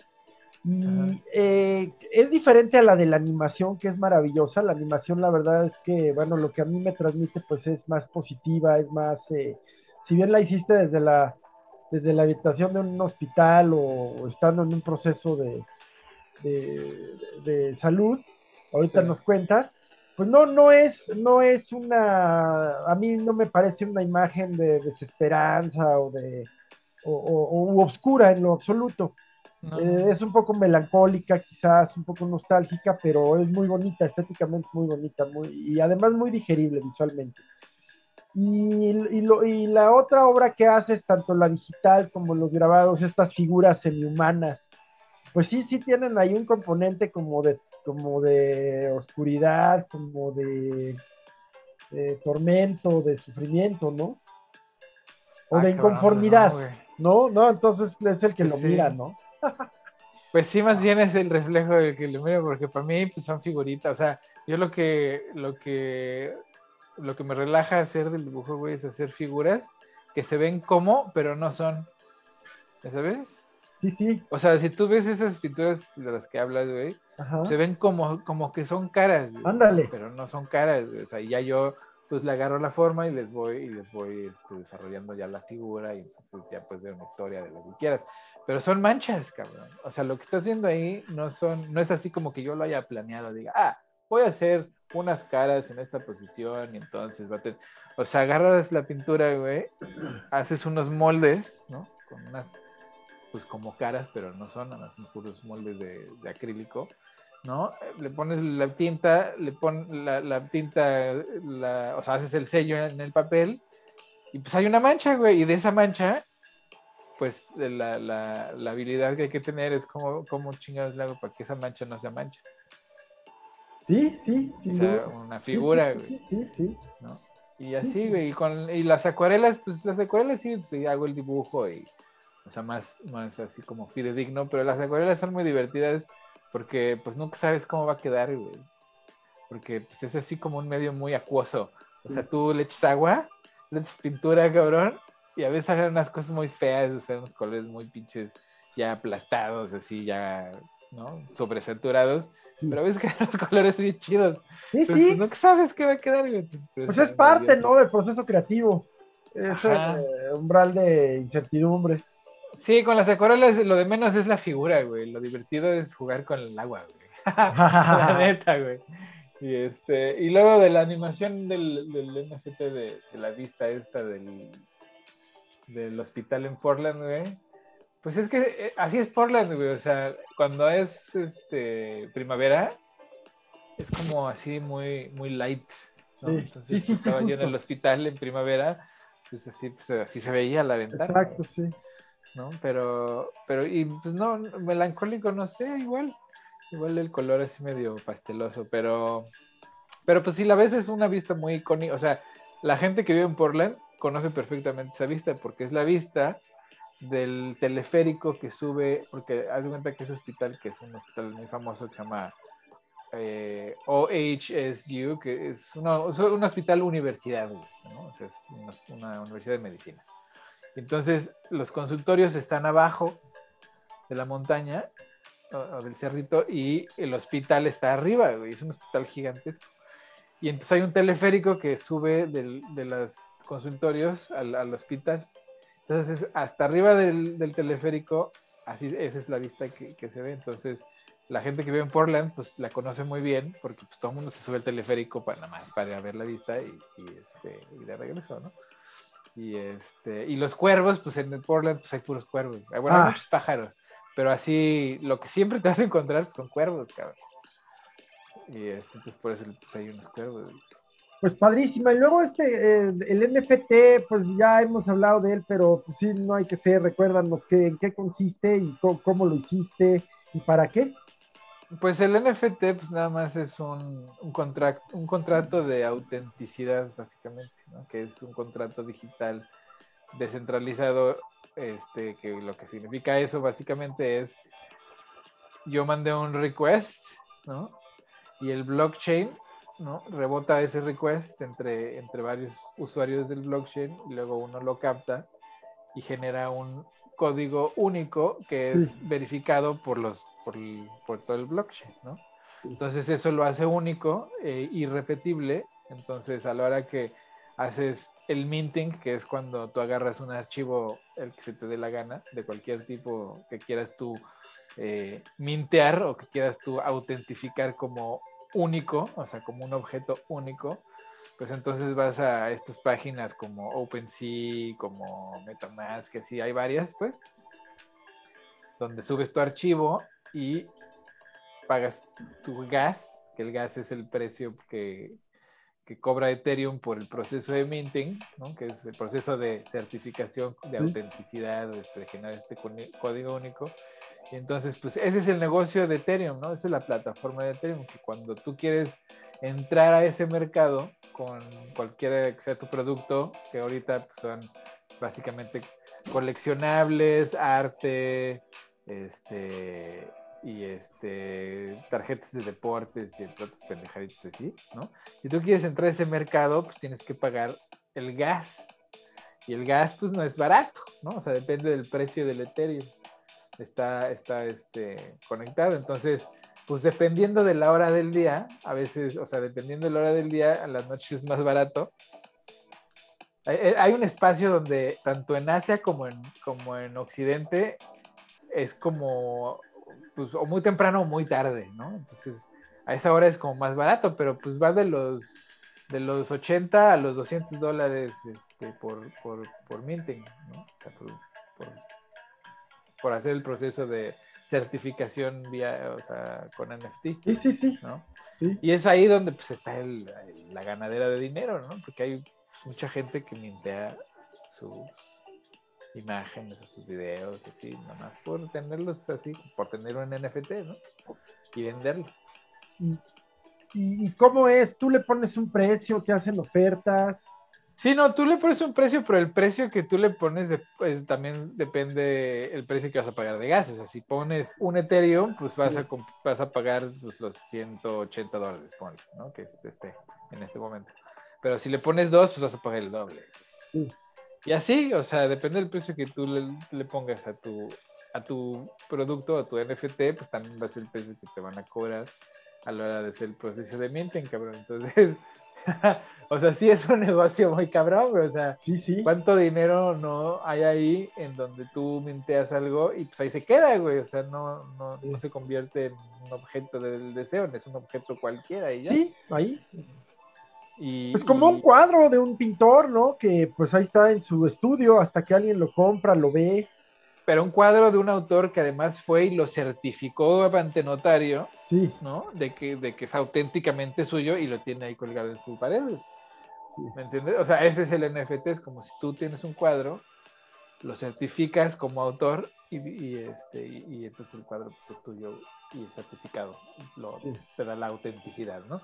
Y eh, es diferente a la de la animación, que es maravillosa. La animación, la verdad es que, bueno, lo que a mí me transmite, pues es más positiva, es más, eh, si bien la hiciste desde la, desde la habitación de un hospital o, estando en un proceso de, de, salud, ahorita nos cuentas, pues no, no es, no es una, a mí no me parece una imagen de desesperanza o de, o, oscura en lo absoluto. Eh, es un poco melancólica, quizás un poco nostálgica, pero es muy bonita, estéticamente es muy bonita muy, y además muy digerible visualmente. Y, y, la otra obra que hace es tanto la digital como los grabados, estas figuras semi-humanas, pues sí, sí tienen ahí un componente como de, como de oscuridad, como de, tormento, de sufrimiento, ¿no? O de ah, inconformidad, no, no, Entonces es el que pues lo mira, ¿no? Pues sí, más bien es el reflejo del que lo mira, porque para mí pues, son figuritas. O sea, yo lo que, lo que lo que me relaja hacer del dibujo, güey, es hacer figuras que se ven como, pero no son. ¿Sabes? Sí, sí. O sea, si tú ves esas pinturas de las que hablas, güey, se ven como, como que son caras. Ándale. Pero no son caras, O sea, ya yo pues le agarro la forma y les voy y les voy este, desarrollando ya la figura y entonces ya pues ver una historia de lo que quieras. Pero son manchas, cabrón. O sea, lo que estás viendo ahí no son, no es así como que yo lo haya planeado, diga, ah, voy a hacer unas caras en esta posición y entonces va a tener... O sea, agarras la pintura, güey, haces unos moldes, ¿no? Con unas, pues como caras, pero no son, nada más puros moldes de, acrílico, ¿no? Le pones la tinta, le pones la, tinta, o sea, haces el sello en el papel y pues hay una mancha, güey, y de esa mancha, pues la, la, habilidad que hay que tener es como, como chingados le hago para que esa mancha no sea mancha. Sí, sí, sí. una figura, güey. Sí, sí, ¿no? Y así, güey, y, con, y las acuarelas, pues las acuarelas sí, pues, hago el dibujo y, o sea, más, más así como fidedigno, pero las acuarelas son muy divertidas porque pues nunca sabes cómo va a quedar, güey. Porque pues es así como un medio muy acuoso. O sea, tú le echas agua, le echas pintura, cabrón, y a veces hagan unas cosas muy feas, o sea, unos colores muy pinches ya aplastados, así ya, ¿no? Sobresaturados pero ves que los colores bien chidos. Sí, sí. Pues, no sabes qué va a quedar. Pues, pues es parte, ¿no? Del proceso creativo. Es eh, umbral de incertidumbre. Sí, con las acuarelas lo de menos es la figura, güey. Lo divertido es jugar con el agua, güey. la neta, güey. Y, este, y luego de la animación del, del NFT de, de, la vista esta del, del hospital en Portland, güey pues es que eh, así es Portland, güey. O sea, cuando es este primavera, es como así muy, muy light. ¿no? Entonces pues, estaba yo en el hospital en primavera, pues así, pues así se veía la ventana. Exacto, sí. ¿no? Pero, pero, y pues no, melancólico, no sé, igual. Igual el color así medio pasteloso, pero, pero pues sí, la vez es una vista muy icónica. O sea, la gente que vive en Portland conoce perfectamente esa vista porque es la vista del teleférico que sube, porque haz de cuenta que ese hospital, que es un hospital muy famoso que se llama eh, OHSU, que es, un hospital universidad, ¿no? O sea, es una, universidad de medicina. Entonces, los consultorios están abajo de la montaña, o, del cerrito, y el hospital está arriba, es un hospital gigantesco. Y entonces hay un teleférico que sube de los consultorios al hospital entonces, hasta arriba del, teleférico, así, esa es la vista que, se ve. Entonces, la gente que vive en Portland, pues la conoce muy bien, porque pues, todo el mundo se sube al teleférico para nada más para ver la vista y, este, y de regreso, ¿no? Y, este, y los cuervos, pues en Portland pues hay puros cuervos. Bueno, hay ah. muchos pájaros, pero así lo que siempre te vas a encontrar son cuervos, cabrón. Y este, entonces por eso pues, hay unos cuervos. Pues padrísima. Y luego este, el NFT, pues ya hemos hablado de él, pero pues sí, no hay que ser, recuérdanos qué, en qué consiste y cómo, lo hiciste y para qué. Pues el NFT, pues nada más es un, un, un contrato de autenticidad, básicamente, ¿no? que es un contrato digital descentralizado, este, que lo que significa eso básicamente es, yo mandé un request, ¿no? Y el blockchain ¿no? Rebota ese request entre, entre varios usuarios del blockchain y luego uno lo capta y genera un código único que es verificado por los por, todo el blockchain, ¿no? Entonces eso lo hace único e irrepetible. Entonces a la hora que haces el minting, que es cuando tú agarras un archivo, el que se te dé la gana, de cualquier tipo que quieras tú eh, mintear o que quieras tú autentificar como único, o sea, como un objeto único, pues entonces vas a estas páginas como OpenSea, como MetaMask, que sí hay varias, pues, donde subes tu archivo y pagas tu gas, que el gas es el precio que, cobra Ethereum por el proceso de minting, ¿no? que es el proceso de certificación de autenticidad, de generar este código único. Y entonces, pues ese es el negocio de Ethereum, ¿no? Esa es la plataforma de Ethereum, que cuando tú quieres entrar a ese mercado con cualquier que sea tu producto, que ahorita pues, son básicamente coleccionables, arte, este, y este, tarjetas de deportes y otras pendejaditas así, ¿no? Si tú quieres entrar a ese mercado, pues tienes que pagar el gas. Y el gas, pues no es barato, ¿no? O sea, depende del precio del Ethereum. Está, está este, conectado. Entonces, pues dependiendo de la hora del día, a veces, o sea, dependiendo de la hora del día, a las noches es más barato. Hay, un espacio donde, tanto en Asia como en, como en Occidente, es como pues, o muy temprano o muy tarde, ¿no? Entonces, a esa hora es como más barato, pero pues va de los, de los 80 a los 200 dólares este, por, por, por minting, ¿no? O sea, por, hacer el proceso de certificación vía, o sea, con NFT. Sí, sí, sí. ¿no? Y es ahí donde pues está el, la ganadera de dinero, ¿no? Porque hay mucha gente que mintea sus imágenes o sus videos, así, nomás por tenerlos así, por tener un NFT, ¿no? Y venderlo. ¿Y, cómo es? ¿Tú le pones un precio? ¿Te hacen ofertas? Sí, no, tú le pones un precio, pero el precio que tú le pones pues, también depende el precio que vas a pagar de gas. O sea, si pones un Ethereum, pues vas a, vas a pagar pues, los 180 dólares, ¿no? Que esté en este momento. Pero si le pones dos, pues vas a pagar el doble. Sí. Y así, o sea, depende del precio que tú le, pongas a tu, a tu producto, a tu NFT, pues también va a ser el precio que te van a cobrar a la hora de hacer el proceso de minting, cabrón. Entonces, o sea, sí es un negocio muy cabrón, güey. O sea, sí, sí. ¿cuánto dinero no hay ahí en donde tú minteas algo y pues ahí se queda, güey? O sea, no, no, no se convierte en un objeto del deseo, es un objeto cualquiera y ya. Sí, ahí. Y, pues como un cuadro de un pintor, ¿no? Que pues ahí está en su estudio hasta que alguien lo compra, lo ve. Pero un cuadro de un autor que además fue y lo certificó ante notario, sí. ¿no? De que, de que es auténticamente suyo y lo tiene ahí colgado en su pared. ¿Me entiendes? O sea, ese es el NFT, es como si tú tienes un cuadro, lo certificas como autor y, este, y, entonces el cuadro pues, es tuyo y es certificado, lo, te da la autenticidad, ¿no?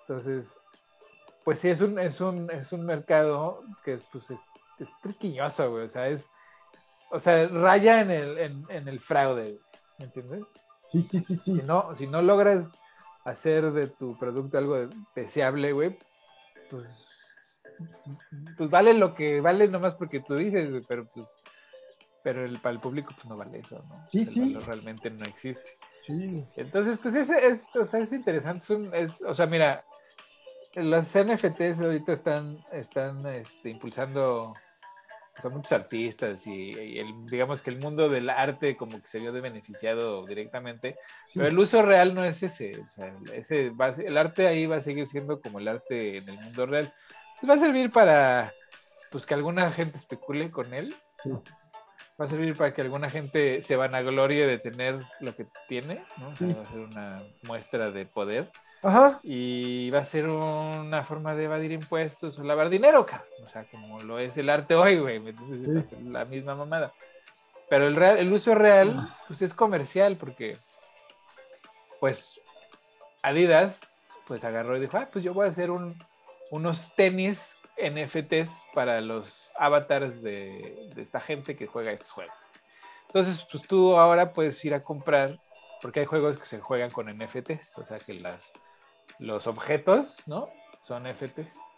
Entonces, pues sí, es un, es un, es un mercado que es, pues, es, triquiñoso, güey. O sea, es. O sea, raya en el, en, el fraude, ¿me entiendes? Sí, sí, sí, sí. Si no, si no logras hacer de tu producto algo deseable, güey, pues, pues vale lo que vale nomás porque tú dices, güey, pero pues, pero el, para el público pues no vale eso, ¿no? Sí, sí. realmente no existe. Sí. Entonces, pues ese es, o sea, es interesante. Es, un, es o sea, mira, las NFTs ahorita están, están este, impulsando o muchos artistas y, el, digamos que el mundo del arte como que se vio de beneficiado directamente, pero el uso real no es ese, o sea, ese el arte ahí va a seguir siendo como el arte en el mundo real. Pues va a servir para pues que alguna gente especule con él. Va a servir para que alguna gente se vanaglorie de tener lo que tiene, ¿no? va a ser una muestra de poder. Ajá. Y va a ser una forma de evadir impuestos o lavar dinero, cabrón. O sea, como lo es el arte hoy, güey. Es la misma mamada. Pero el, real, el uso real, pues es comercial, porque, pues, Adidas, pues agarró y dijo, ah, pues yo voy a hacer un, unos tenis NFTs para los avatars de, de esta gente que juega estos juegos. Entonces, pues tú ahora puedes ir a comprar, porque hay juegos que se juegan con NFTs, o sea que las, los objetos, ¿no? Son NFTs.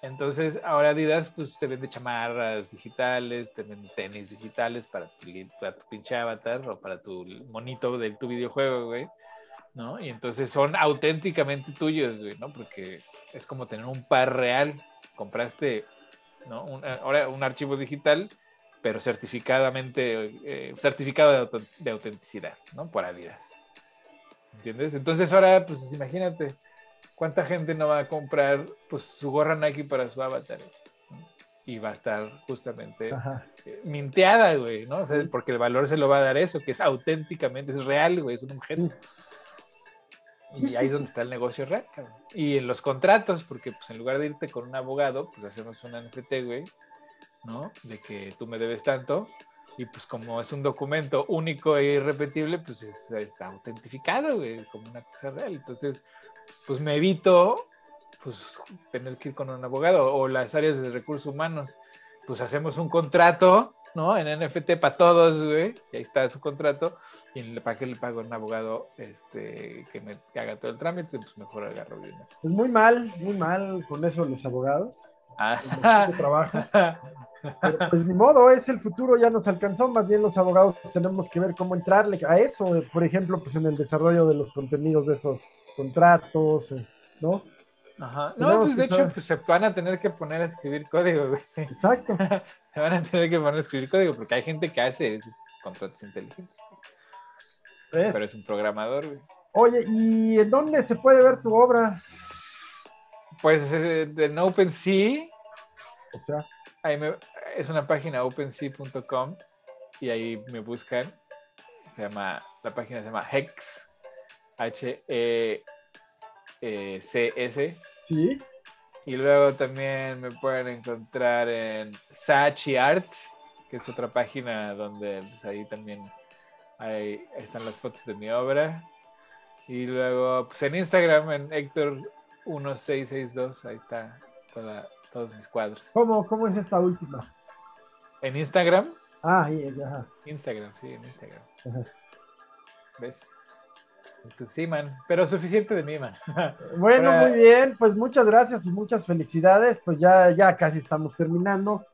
Entonces, ahora Adidas, pues te vende chamarras digitales, te vende tenis digitales para tu, pinche avatar o para tu monito de tu videojuego, güey. ¿No? Y entonces son auténticamente tuyos, güey, ¿no? Porque es como tener un par real. Compraste, ¿no? Un, ahora un archivo digital, pero certificadamente, eh, certificado de, de autenticidad, ¿no? Por Adidas. ¿Entiendes? Entonces ahora, pues imagínate, ¿cuánta gente no va a comprar pues su gorra Nike para su avatar? Y va a estar justamente eh, minteada, güey, ¿no? O sea, porque el valor se lo va a dar eso, que es auténticamente, es real, güey, es un objeto. Y ahí es donde está el negocio real, Y en los contratos, porque pues en lugar de irte con un abogado, pues hacemos una NFT, güey, ¿no? De que tú me debes tanto, y pues como es un documento único e irrepetible, pues es, está autentificado, güey, como una cosa real. Entonces, pues me evito pues tener que ir con un abogado o las áreas de recursos humanos, pues hacemos un contrato, ¿no? En NFT para todos, güey, y ahí está su contrato, y para qué le pago a un abogado este, que me haga todo el trámite, pues mejor agarro bien. Pues muy mal, muy mal con eso los abogados. Ah. trabajo. Pero pues ni modo, es el futuro, ya nos alcanzó, más bien los abogados tenemos que ver cómo entrarle a eso, por ejemplo, pues en el desarrollo de los contenidos de esos contratos, eh, ¿no? Ajá. No, pues de hecho, pues, se van a tener que poner a escribir código, güey. Exacto. se van a tener que poner a escribir código porque hay gente que hace esos contratos inteligentes. Pero es un programador, güey. Oye, ¿y en dónde se puede ver tu obra? Pues eh, en OpenSea. O sea es una página opensea.com y ahí me buscan. Se llama, la página se llama Hex, H-E-C-S. Sí. Y luego también me pueden encontrar en Sachi Art, que es otra página donde pues, ahí también ahí están las fotos de mi obra. Y luego, pues en Instagram, en Héctor1662, ahí está toda, todos mis cuadros. ¿Cómo, cómo es esta última? ¿En Instagram? Ah, ajá. Instagram, sí, en Instagram. ¿Ves? Pues sí, man. Pero suficiente de mí, man. Bueno, muy bien. Pues muchas gracias y muchas felicidades. Pues ya, ya casi estamos terminando.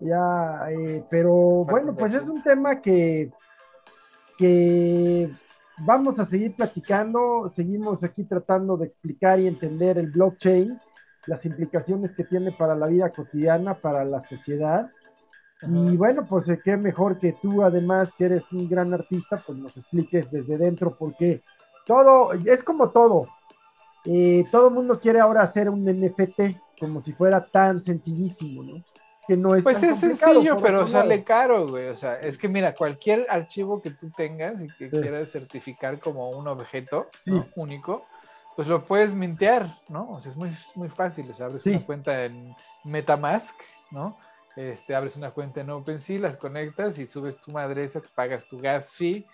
Ya, eh, pero bueno, pues es un tema que, que vamos a seguir platicando. Seguimos aquí tratando de explicar y entender el blockchain las implicaciones que tiene para la vida cotidiana, para la sociedad. Y bueno, pues eh, qué mejor que tú, además, que eres un gran artista, pues nos expliques desde dentro, porque todo, es como todo. Eh, todo el mundo quiere ahora hacer un NFT como si fuera tan sencillísimo, ¿no? Que no es pues es sencillo, pero sale caro, güey. O sea, es que mira, cualquier archivo que tú tengas y que quieras certificar como un objeto único, pues lo puedes mintear, ¿no? O sea, es muy, muy fácil. O sea, abres una cuenta en Metamask, ¿no? Este, abres una cuenta en OpenSea, las conectas y subes tu madresa, pagas tu gas fee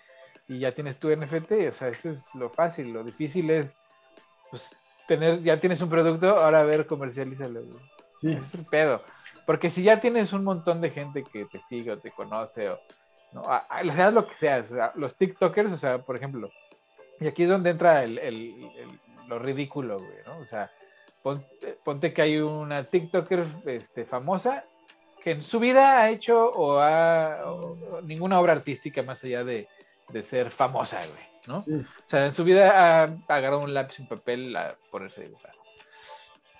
y ya tienes tu NFT. O sea, eso es lo fácil. Lo difícil es, pues, tener, ya tienes un producto, ahora a ver, comercialízalo. Sí. Es un pedo. Porque si ya tienes un montón de gente que te sigue o te conoce o, ¿no? seas lo que sea, o sea, los TikTokers, o sea, por ejemplo, y aquí es donde entra el, lo ridículo, güey, ¿no? O sea, ponte, que hay una TikToker este, famosa que en su vida ha hecho o ha ninguna obra artística más allá de, ser famosa, güey, ¿no? O sea, en su vida ha agarrado un lápiz y un papel a ponerse a dibujar.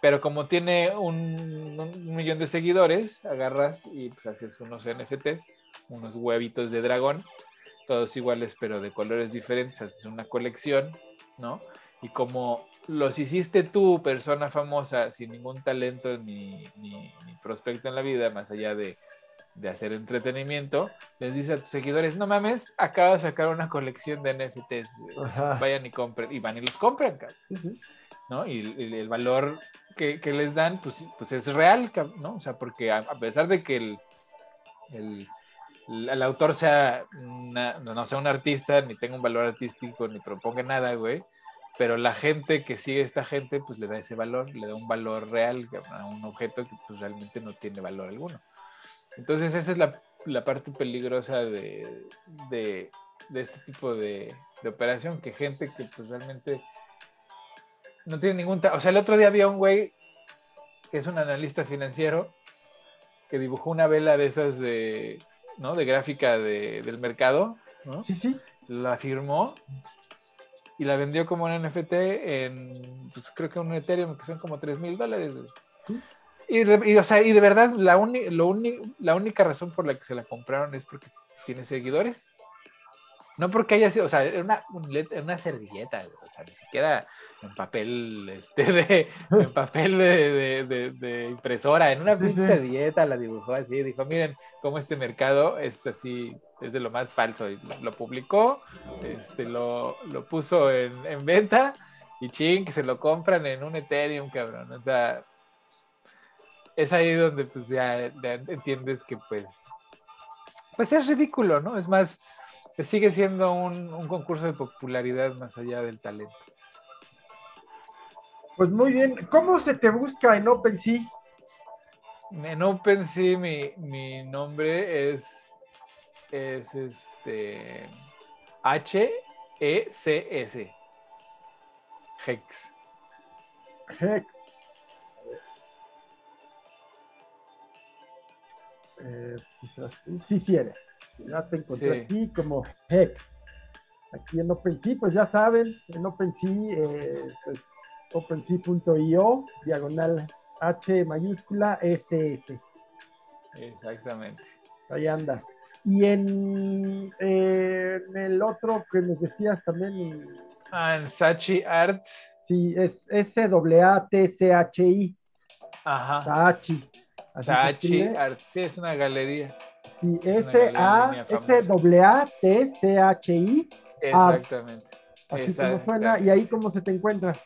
Pero como tiene un, millón de seguidores, agarras y pues haces unos NFTs, unos huevitos de dragón, todos iguales pero de colores diferentes, haces una colección, ¿no? y como los hiciste tú, persona famosa, sin ningún talento ni, ni, prospecto en la vida, más allá de, de, hacer entretenimiento, les dices a tus seguidores, no mames, acabo de sacar una colección de NFTs, vayan y compren, y van y los compran, ¿no? Y, el valor que, les dan, pues, pues es real, ¿no? O sea, porque a, pesar de que el, el, el autor sea, no sea un artista, ni tenga un valor artístico, ni proponga nada, güey, pero la gente que sigue a esta gente, pues le da ese valor, le da un valor real a un objeto que pues realmente no tiene valor alguno. Entonces esa es la, la parte peligrosa de, de, este tipo de, de, operación, que gente que pues realmente no tiene ningún... O sea, el otro día había un güey que es un analista financiero que dibujó una vela de esas de, ¿no? De gráfica de, del mercado, ¿no? Sí, sí. La firmó y la vendió como un NFT en, pues creo que un Ethereum que son como 3 mil dólares. Y, y, o sea, y de verdad, la, lo la única razón por la que se la compraron es porque tiene seguidores. No porque haya sido, o sea, era una, una servilleta, o sea, ni siquiera en papel, este, de, en papel de, de, impresora, en una servilleta la dibujó así, dijo, miren cómo este mercado es así, es de lo más falso, y lo, publicó, este, lo, lo puso en, en, venta, y ching, que se lo compran en un Ethereum, cabrón, o sea, es ahí donde pues ya, entiendes que pues, pues es ridículo, ¿no? Es más, sigue siendo un, concurso de popularidad más allá del talento. Pues muy bien, ¿cómo se te busca en OpenSea? En OpenSea mi, mi nombre es, es este H E C S Hex. Hex. Eh, eres. Ya te encontré aquí como Hex. Aquí en OpenSea, pues ya saben, en OpenSea, eh, pues, OpenSea.io, diagonal H mayúscula SS. Exactamente. Ahí anda. Y en, eh, en el otro que nos decías también. Ah, en Sachi Art. Sí, es S-A-T-C-H-I. Ajá. Sachi. Sachi Art, sí, es una galería. Sí, S-A-S-A-T-C-H-I. Exactamente. Así como suena. ¿Y ahí cómo se te encuentra?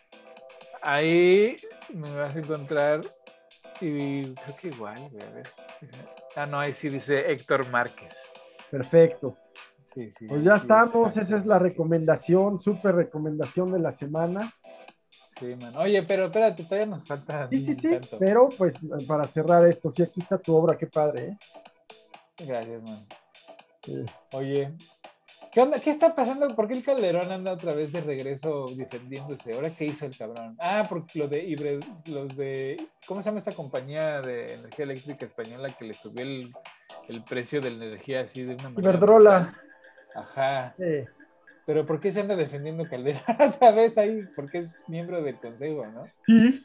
Ahí me vas a encontrar. Y creo que igual, a ver. Ah, no, ahí sí dice Héctor Márquez. Perfecto. Sí, sí, pues ya estamos, esa es la recomendación, súper recomendación de la semana. Sí, man. Oye, pero espérate, todavía nos falta. Sí, sí, sí. Pero pues para cerrar esto, sí, aquí está tu obra, qué padre, ¿eh? Gracias, man. Oye, ¿qué onda? ¿Qué está pasando? ¿Por qué el Calderón anda otra vez de regreso defendiéndose? ¿Ahora qué hizo el cabrón? Ah, porque lo de los de, ¿cómo se llama esta compañía de energía eléctrica española que le subió el, el precio de la energía así de una manera? Iberdrola. Ajá. Pero ¿por qué se anda defendiendo Calderón otra vez ahí? Porque es miembro del consejo, ¿no? Sí.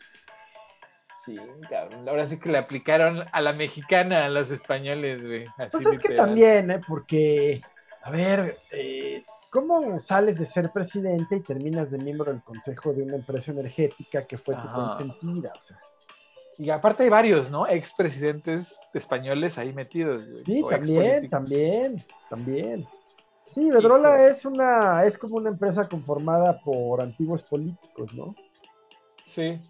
Sí, cabrón. Ahora sí que le aplicaron a la mexicana a los españoles, güey. Así pues es que también, ¿eh? Porque, a ver, eh, ¿cómo sales de ser presidente y terminas de miembro del consejo de una empresa energética que fue tu consentida? Y aparte hay varios, ¿no? Expresidentes españoles ahí metidos. Sí, también, también, también. Sí, Bedrola es una, es como una empresa conformada por antiguos políticos, ¿no? Sí,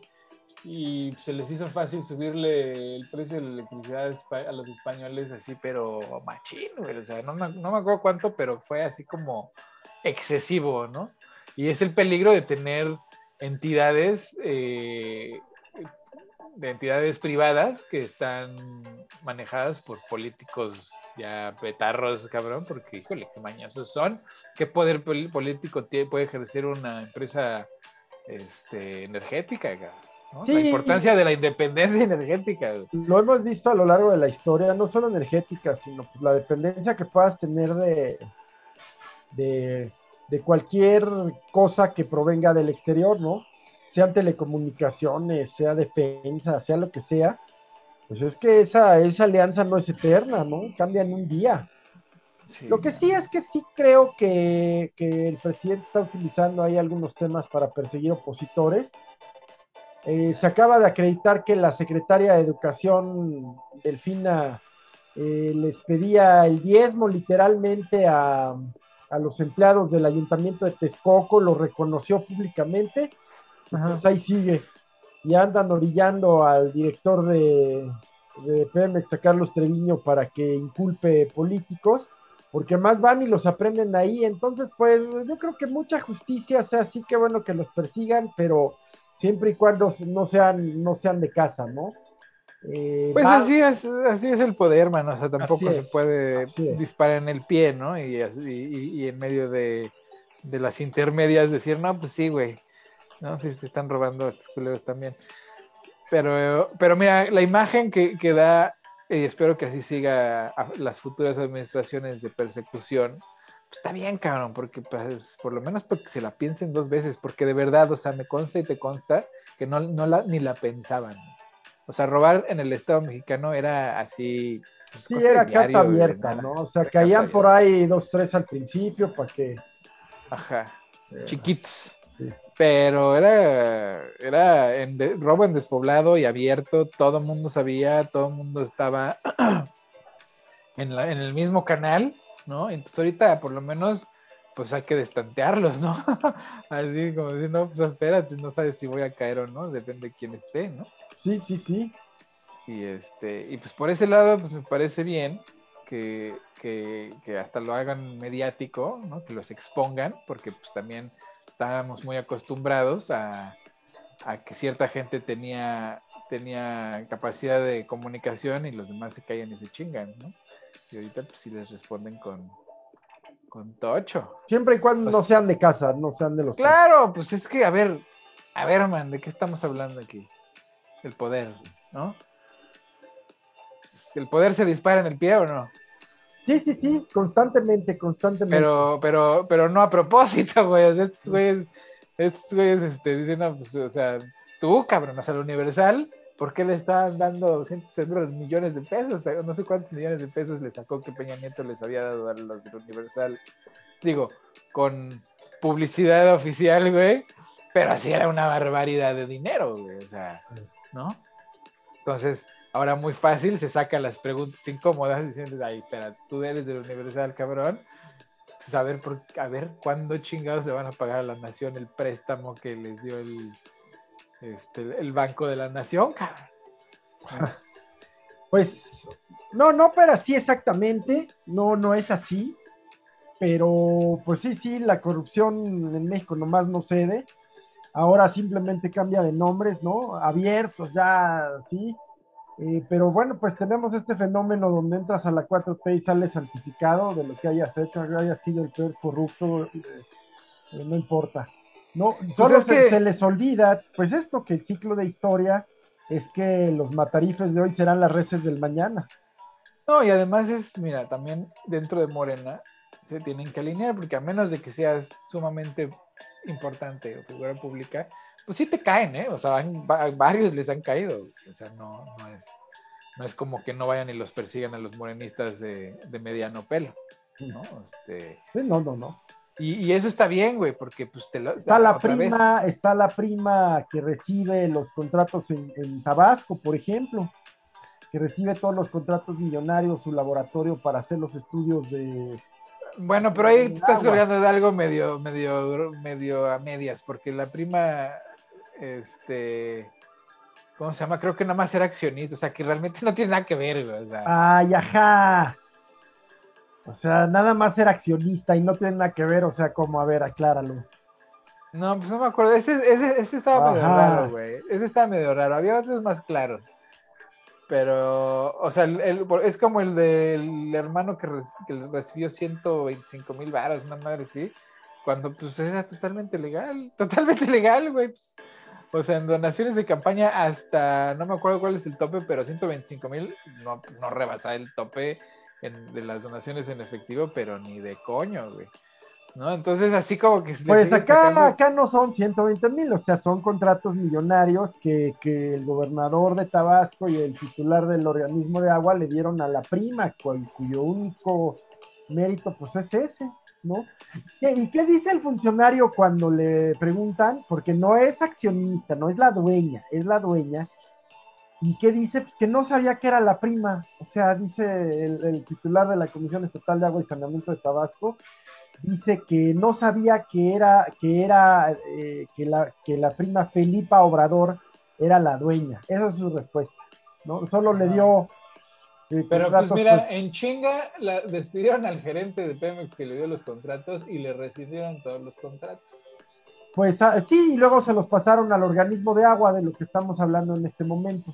y se les hizo fácil subirle el precio de la electricidad a los españoles así, pero machín, O sea, no me, no me acuerdo cuánto, pero fue así como excesivo, ¿no? Y es el peligro de tener entidades, eh, de entidades privadas que están manejadas por políticos ya petarros, cabrón, porque, híjole, qué mañosos son. ¿Qué poder político puede ejercer una empresa este, energética, cabrón? La importancia de la independencia energética. Lo hemos visto a lo largo de la historia, no solo energética, sino pues la dependencia que puedas tener de, de, cualquier cosa que provenga del exterior, ¿no? Sean telecomunicaciones, sea defensa, sea lo que sea. Pues es que esa, esa alianza no es eterna, ¿no? Cambia en un día. Lo que sí es que sí creo que, que el presidente está utilizando ahí algunos temas para perseguir opositores eh, se acaba de acreditar que la secretaria de Educación, Delfina, eh, les pedía el diezmo literalmente a, los empleados del ayuntamiento de Texcoco, lo reconoció públicamente, pues ahí sigue. Y andan orillando al director de, de Pemex, a Carlos Treviño, para que inculpe políticos, porque más van y los aprenden ahí. Entonces, pues yo creo que mucha justicia, o sea, sí que bueno que los persigan, pero siempre y cuando no sean, no sean de casa, ¿no? Eh, pues así es, así es el poder, hermano. O sea, tampoco se puede disparar en el pie, ¿no? Y, y, en medio de, las intermedias decir, no, pues sí, güey. ¿No? Si te están robando estos culeros también. Pero, pero mira, la imagen que, que da, y espero que así siga a las futuras administraciones de persecución, está bien, cabrón, porque pues, por lo menos porque se la piensen dos veces, porque de verdad, o sea, me consta y te consta que no, no la, ni la pensaban. O sea, robar en el Estado mexicano era así Pues, sí, era carta abierta, ¿no? O sea, caían por ahí dos, tres al principio para que. Ajá. Chiquitos. Pero era, era en robo en despoblado y abierto, todo el mundo sabía, todo el mundo estaba en, la, en el mismo canal, ¿no? Entonces ahorita por lo menos pues hay que destantearlos, ¿no? Así como si no, pues espérate, no sabes si voy a caer o no, depende de quién esté, ¿no? Sí, sí, sí. Y este, y pues por ese lado, pues me parece bien que, que, que hasta lo hagan mediático, ¿no? Que los expongan, porque pues también estábamos muy acostumbrados a, que cierta gente tenía, tenía capacidad de comunicación y los demás se caían y se chingan, ¿no? Y ahorita pues sí les responden con, con tocho. Siempre y cuando no pues sean de casa, no sean de los... Claro, pues es que, a ver, a ver, man, ¿de qué estamos hablando aquí? El poder, ¿no? ¿El poder se dispara en el pie o no? Sí, sí, sí, constantemente, constantemente. Pero, pero, pero no a propósito, güey. estos güeyes, estos güeyes, este, dicen, no, pues, o sea, tú, cabrón, o sea, el Universal, ¿por qué le estaban dando cientos millones de pesos? No sé cuántos millones de pesos le sacó que Peña Nieto les había dado a los del Universal. Digo, con publicidad oficial, güey, pero así era una barbaridad de dinero, güey, o sea, ¿no? Entonces, ahora muy fácil se saca las preguntas incómodas diciendo, ay, espera, tú eres del Universal, cabrón. Pues a ver, a ver cuándo chingados le van a pagar a la nación el préstamo que les dio el, este, el Banco de la Nación. Pues, no, no, pero sí exactamente, no, no es así, pero pues sí, sí, la corrupción en México nomás no cede, ahora simplemente cambia de nombres, ¿no? Abiertos ya, sí, eh, pero bueno, pues tenemos este fenómeno donde entras a la 4T y sales santificado de lo que hayas hecho, que hayas sido el peor corrupto, eh, eh, no importa. No, pues solo se, se, les olvida, pues esto, que el ciclo de historia es que los matarifes de hoy serán las reces del mañana. No, y además es, mira, también dentro de Morena se tienen que alinear, porque a menos de que seas sumamente importante o figura pública, pues sí te caen, ¿eh? O sea, varios les han caído. O sea, no, no, es, no es como que no vayan y los persigan a los morenistas de, mediano pelo, ¿no? Este, no, no, no. Y, eso está bien, güey, porque pues te lo, Está la prima, está la prima que recibe los contratos en, en Tabasco, por ejemplo que recibe todos los contratos millonarios, su laboratorio para hacer los estudios de, bueno, pero ahí te estás colgando de algo medio, medio, medio a medias, porque la prima este, ¿cómo se llama? Creo que nada más era accionista, o sea, que realmente no tiene nada que ver, güey. O sea. Ay, ajá. O sea, nada más era accionista y no tiene nada que ver, o sea, como, a ver, acláralo. No, pues no me acuerdo. Ese, ese, ese estaba medio raro, güey. Ese estaba medio raro. Había otros más claros. Pero, o sea, el, es como el del hermano que, que recibió 125 mil varos, una madre sí, cuando pues era totalmente legal, totalmente legal, güey. Pues, o sea, en donaciones de campaña hasta, no me acuerdo cuál es el tope, pero 125 mil no, no rebasa el tope de las donaciones en efectivo, pero ni de coño, güey. ¿No? Entonces, así como que... Pues acá, acá no son 120 mil, o sea, son contratos millonarios que, que, el gobernador de Tabasco y el titular del organismo de agua le dieron a la prima, cuyo único mérito pues es ese. ¿no? ¿Y qué dice el funcionario cuando le preguntan? Porque no es accionista, no es la dueña, es la dueña. ¿Y qué dice? Pues que no sabía que era la prima. O sea, dice el, titular de la Comisión Estatal de Agua y Saneamiento de Tabasco, dice que no sabía que era, que era, eh, que, la, que la prima Felipa Obrador era la dueña. Esa es su respuesta. ¿no? Solo le dio pero pues mira, pues. en chinga la, despidieron al gerente de Pemex que le dio los contratos y le rescindieron todos los contratos. Pues ah, sí, y luego se los pasaron al organismo de agua de lo que estamos hablando en este momento.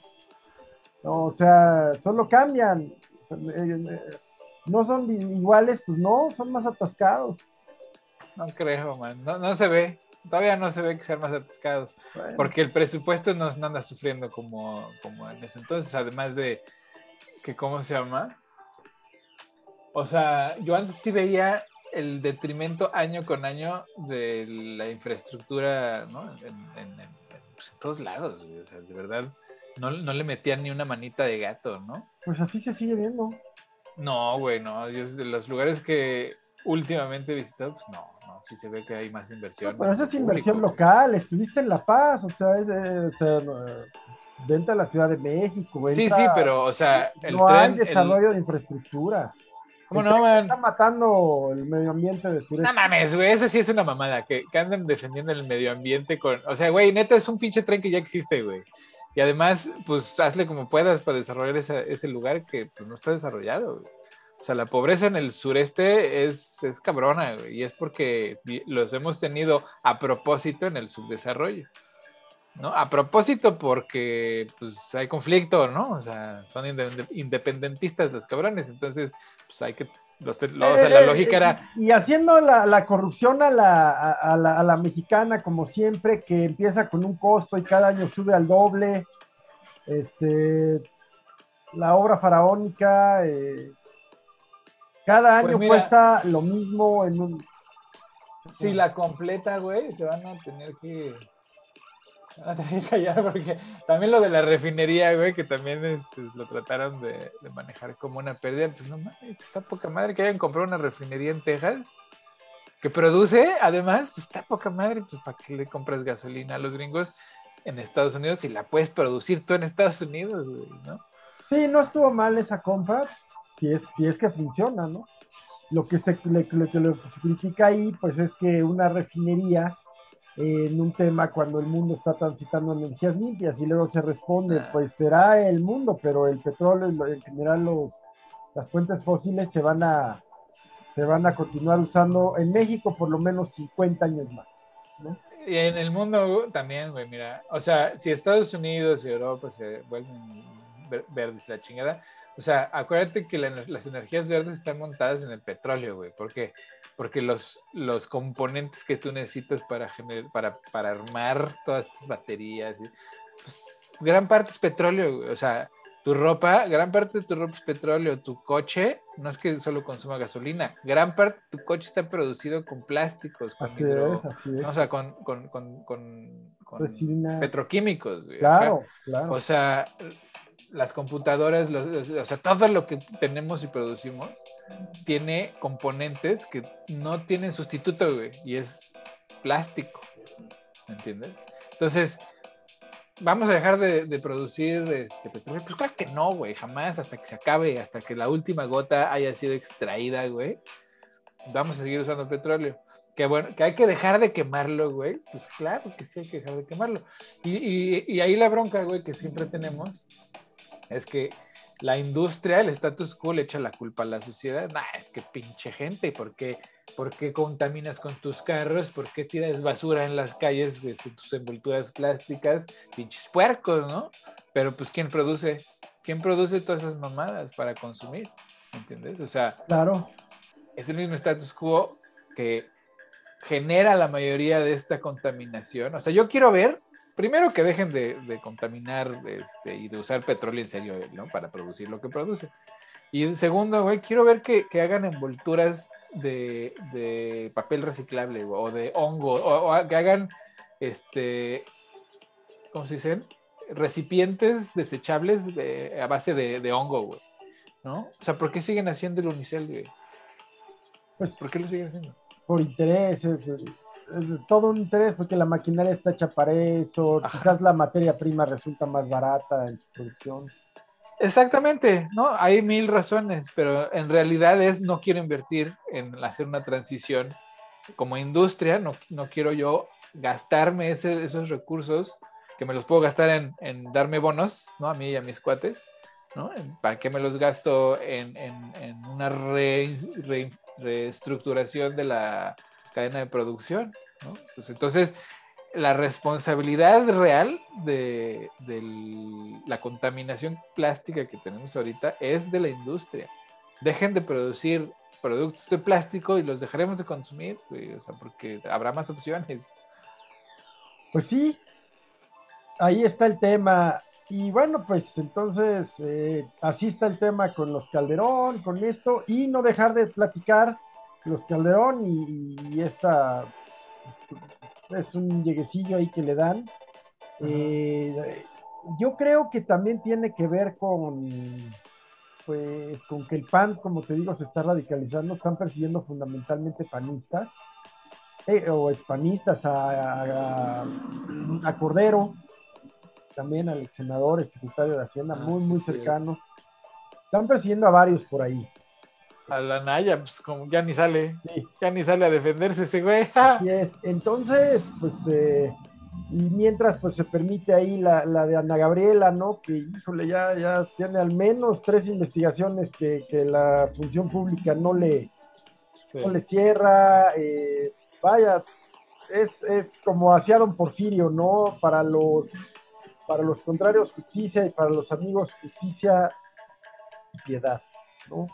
O sea, solo cambian. Eh, eh, no son iguales, pues no, son más atascados. No creo, man. No, se ve. Todavía no se ve que sean más atascados. Porque el presupuesto no, no anda sufriendo como, como en ese entonces, además de que cómo se llama. O sea, yo antes sí veía el detrimento año con año de la infraestructura, ¿no? En, pues, todos lados, o sea, de verdad, no, no, le metían ni una manita de gato, ¿no? Pues así se sigue viendo. No, güey, no. Yo, de los lugares que últimamente he visitado, pues no, no, sí se ve que hay más inversión. pero esa es inversión local, estuviste en La Paz, o sea, es, venta a la Ciudad de México, Sí, sí, pero, o sea, el no hay desarrollo de infraestructura. ¿Cómo no, man? Está matando el medio ambiente de sureste. No mames, güey, eso sí es una mamada, que, que anden defendiendo el medio ambiente con... O sea, güey, neta es un pinche tren que ya existe, güey. Y además, pues hazle como puedas para desarrollar ese lugar que pues, no está desarrollado. O sea, la pobreza en el sureste es, es cabrona, güey, y es porque los hemos tenido a propósito en el subdesarrollo. ¿no? A propósito porque pues hay conflicto, ¿no? O sea, son independentistas los cabrones, entonces pues hay que los o sea, la eh, lógica era... Y haciendo la, corrupción a la, a, la, a la, mexicana, como siempre, que empieza con un costo y cada año sube al doble. Este, la obra faraónica, eh, cada pues año cuesta lo mismo en un... Si la completa, güey, se van a tener que que callar porque también lo de la refinería, güey, que también este, lo trataron de, manejar como una pérdida, pues no mames, pues está poca madre que hayan comprado una refinería en Texas que produce, además, pues está poca madre, pues para qué le compras gasolina a los gringos en Estados Unidos si la puedes producir tú en Estados Unidos, güey, ¿no? Sí, no estuvo mal esa compra, si es, si es que funciona, ¿no? Lo que se le, critica ahí, pues es que una refinería en un tema cuando el mundo está transitando energías limpias y luego se responde, pues será el mundo, pero el petróleo en general los, las fuentes fósiles se van a se van a continuar usando en México por lo menos 50 años más. Y en el mundo también, güey, mira, o sea, si Estados Unidos y Europa se vuelven verdes la chingada, o sea, acuérdate que las energías verdes están montadas en el petróleo, güey. ¿Por qué? Porque los, los componentes que tú necesitas para, generar, para, para armar todas estas baterías, pues, gran parte es petróleo, güey. O sea, tu ropa, gran parte de tu ropa es petróleo. Tu coche, no es que solo consuma gasolina, gran parte de tu coche está producido con plásticos, con o sea, con, con, con, con, petroquímicos. Güey. Claro, claro. O sea, las computadoras, o sea, todo lo que tenemos y producimos tiene componentes que no tienen sustituto, güey, y es plástico, ¿me entiendes? Entonces, ¿vamos a dejar de, producir este petróleo? Pues claro que no, güey, jamás, hasta que se acabe, hasta que la última gota haya sido extraída, güey, vamos a seguir usando petróleo. Que bueno, que hay que dejar de quemarlo, güey. Pues claro que sí hay que dejar de quemarlo. Y, y ahí la bronca, güey, que siempre tenemos es que la industria, el status quo le echa la culpa a la sociedad. Nah, es que pinche gente, ¿por qué, ¿por qué contaminas con tus carros? ¿Por qué tiras basura en las calles de tus envolturas plásticas? Pinches puercos, ¿no? Pero pues ¿quién produce? ¿Quién produce todas esas mamadas para consumir? ¿Entiendes? O sea, claro. es el mismo status quo que genera la mayoría de esta contaminación. O sea, yo quiero ver primero que dejen de, contaminar este, y de usar petróleo en serio. Para producir lo que produce. Y segundo, güey, quiero ver que, hagan envolturas de, papel reciclable o de hongo, o, que hagan, este, ¿cómo se dicen? Recipientes desechables a base de, hongo. ¿No? O sea, ¿por qué siguen haciendo el unicel, güey? Pues, ¿por qué lo siguen haciendo? Por interés, todo un interés porque la maquinaria está hecha para eso, quizás la materia prima resulta más barata en su producción. Exactamente, ¿no? Hay mil razones, pero en realidad es no quiero invertir en hacer una transición como industria, no, no quiero yo gastarme esos recursos que me los puedo gastar en, darme bonos, ¿no? A mí y a mis cuates, ¿no? ¿Para qué me los gasto en, una reestructuración de la cadena de producción. ¿no? Pues entonces, la responsabilidad real de, la contaminación plástica que tenemos ahorita es de la industria. Dejen de producir productos de plástico y los dejaremos de consumir, o sea, porque habrá más opciones. Pues sí, ahí está el tema. Y bueno, pues entonces eh, así está el tema con los Calderón, con esto, y no dejar de platicar los Calderón y, esta es un lleguecillo ahí que le dan. Eh, yo creo que también tiene que ver con, pues con que el PAN, como te digo, se está radicalizando, están persiguiendo fundamentalmente panistas eh, o expanistas a, a, Cordero, también al ex senador, ex secretario de Hacienda, ah, muy, muy cercano. Están persiguiendo a varios por ahí. A la Naya, pues como ya ni sale, ya ni sale a defenderse ese güey. Entonces, pues eh, y mientras, pues se permite ahí la, de Ana Gabriela, ¿no? Que, híjole, ya, ya tiene al menos tres investigaciones que, la función pública no le, le cierra. Eh, vaya, es, es, como hacia don Porfirio, ¿no? Para los, para los contrarios, justicia y para los amigos, justicia y piedad, ¿no?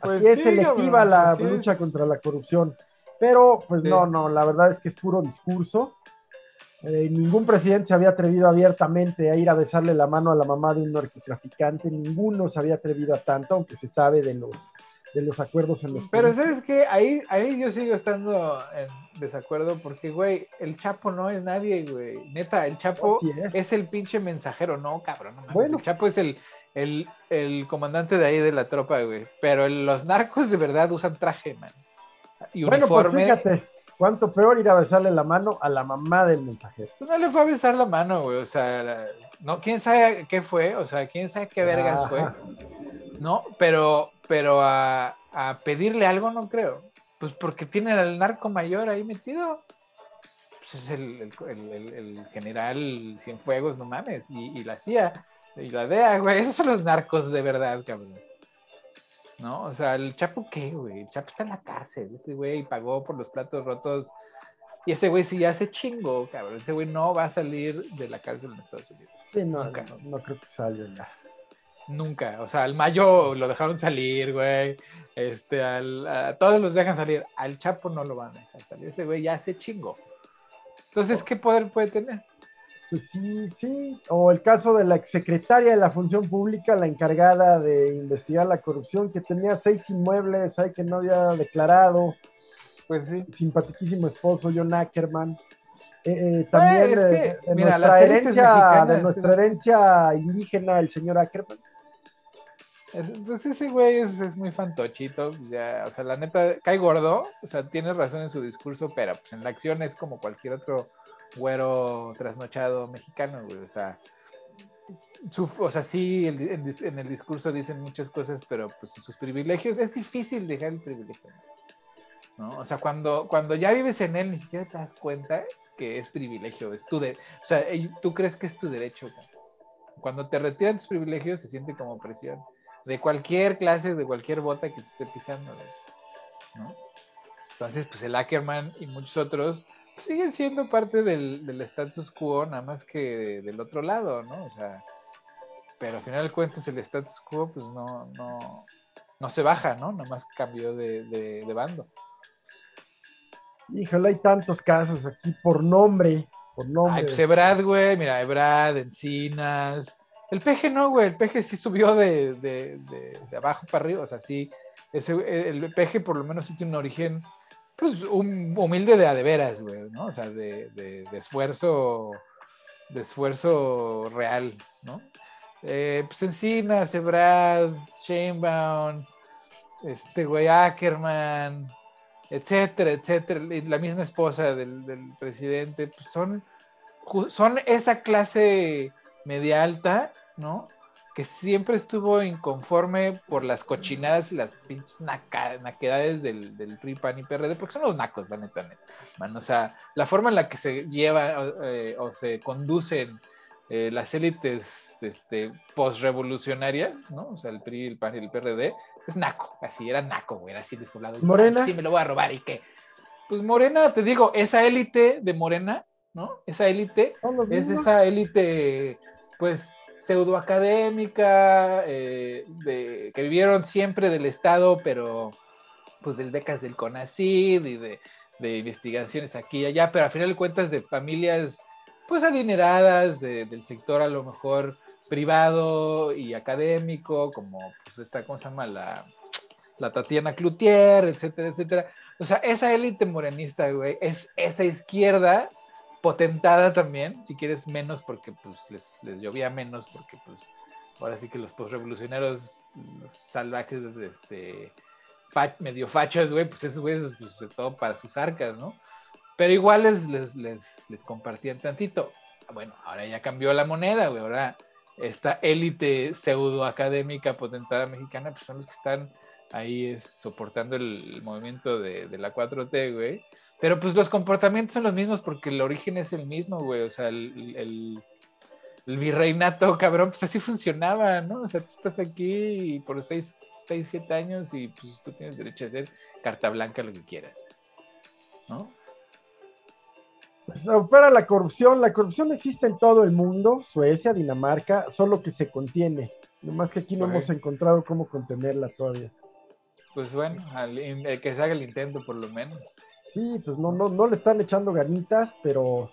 Pues es selectiva la lucha contra la corrupción. Pero, pues no, no, la verdad es que es puro discurso. Eh, ningún presidente se había atrevido abiertamente a ir a besarle la mano a la mamá de un narcotraficante, ninguno se había atrevido a tanto, aunque se sabe de los, de los acuerdos en los... Pero sabes que ahí, ahí yo sigo estando en desacuerdo porque, güey, el Chapo no es nadie, güey. Neta, el Chapo es. el pinche mensajero, no, cabrón. bueno. El Chapo es el, el, el, comandante de ahí de la tropa, güey. Pero los narcos de verdad usan traje, man. Y bueno, Pues fíjate ¿Cuánto peor ir a besarle la mano a la mamá del mensajero? Pues no le fue a besar la mano, güey. O sea, no, quién sabe qué fue, o sea, quién sabe qué vergas fue. No, pero, pero a, pedirle algo no creo. Pues porque tiene al narco mayor ahí metido. Pues es el, el, general Cienfuegos, no mames. Y, y la CIA, y la DEA, güey. Esos son los narcos de verdad, cabrón. ¿no? O sea, el Chapo, ¿qué, güey? El Chapo está en la cárcel. Ese güey pagó por los platos rotos. Y ese güey sí ya se chingó, cabrón. Ese güey no va a salir de la cárcel en Estados Unidos. Sí, no, no, creo que salga ya. Nunca. O sea, al Mayo lo dejaron salir, güey. Este, al, a todos los dejan salir. Al Chapo no lo van a dejar salir. Ese güey ya se chingó. Entonces, ¿qué poder puede tener? Pues sí, sí. O el caso de la exsecretaria de la Función Pública, la encargada de investigar la corrupción, que tenía seis inmuebles, hay que no había declarado. Pues sí. Simpaticísimo esposo, John Ackerman. Eh, eh, también de, nuestra herencia, de nuestra herencia indígena, el señor Ackerman. pues ese güey es, muy fantochito, ya, o sea, la neta, cae gordo, o sea, tiene razón en su discurso, pero pues en la acción es como cualquier otro güero trasnochado mexicano, güey. O sea, o sea, sí, en el discurso dicen muchas cosas, pero pues sus privilegios, es difícil dejar el privilegio. ¿no? O sea, cuando, cuando ya vives en él, ni siquiera te das cuenta que es privilegio, es tu o sea, tú crees que es tu derecho. Cuando te retiran tus privilegios, se siente como presión. De cualquier clase, de cualquier bota que te esté pisando. ¿no? Entonces, pues el Ackerman y muchos otros siguen siendo parte del, del, status quo, nada más que del otro lado, ¿no? O sea, pero al final de cuentas el status quo, pues no, no, no se baja, ¿no? Nada más cambió de, de, bando. Híjole, hay tantos casos aquí por nombre, por nombre. Ay, pues Ebrad, güey, mira, Ebrad, Encinas. El peje no, güey, el peje sí subió de, de, abajo para arriba, o sea, sí, ese, el peje por lo menos sí tiene un origen pues un humilde de a de veras, güey, ¿no? O sea, de, de, esfuerzo, de esfuerzo real, ¿no? Eh, pues Encina, Sebrad, Sheinbaum, este güey Ackerman, etcétera, etcétera, la misma esposa del, del presidente, pues son, son esa clase media alta, ¿no? Que siempre estuvo inconforme por las cochinadas y las pinches naquedades del, del PRI, PAN y PRD, porque son los nacos, la neta, O sea, la forma en la que se lleva eh, o se conducen eh, las élites este, post-revolucionarias, ¿no? O sea, el PRI, el PAN y el PRD, es naco, así, era naco, güey, era así despoblado. Morena. Sí, me lo voy a robar, ¿y qué? Pues Morena, te digo, esa élite de Morena, ¿no? Esa élite es esa élite, pues pseudoacadémica, eh, de, que vivieron siempre del Estado, pero pues del becas del CONACID y de, investigaciones aquí y allá, pero al final de cuentas de familias pues adineradas, del sector a lo mejor privado y académico, como pues esta, ¿cómo se llama? La, la Tatiana Cloutier, etcétera, etcétera. O sea, esa élite morenista, güey, es esa izquierda potentada también, si quieres menos porque pues les, llovía menos porque pues ahora sí que los postrevolucionarios, los salvajes, este, medio fachos, güey, pues esos güeyes, pues, todo para sus arcas, ¿no? Pero igual les, les, les, compartían tantito. Bueno, ahora ya cambió la moneda, güey, ahora esta élite pseudo académica potentada mexicana, pues son los que están ahí soportando el, movimiento de, la 4T, güey. Pero pues los comportamientos son los mismos porque el origen es el mismo, güey. O sea, el, el, virreinato, cabrón, pues así funcionaba, ¿no? O sea, tú estás aquí por 6, 6, 7 años y pues tú tienes derecho a hacer carta blanca lo que quieras, ¿no? Para la corrupción, la corrupción existe en todo el mundo, Suecia, Dinamarca, solo que se contiene. Nomás que aquí no hemos encontrado cómo contenerla todavía. Pues bueno, que se haga el intento por lo menos. Sí, pues no, no, no le están echando ganitas, pero.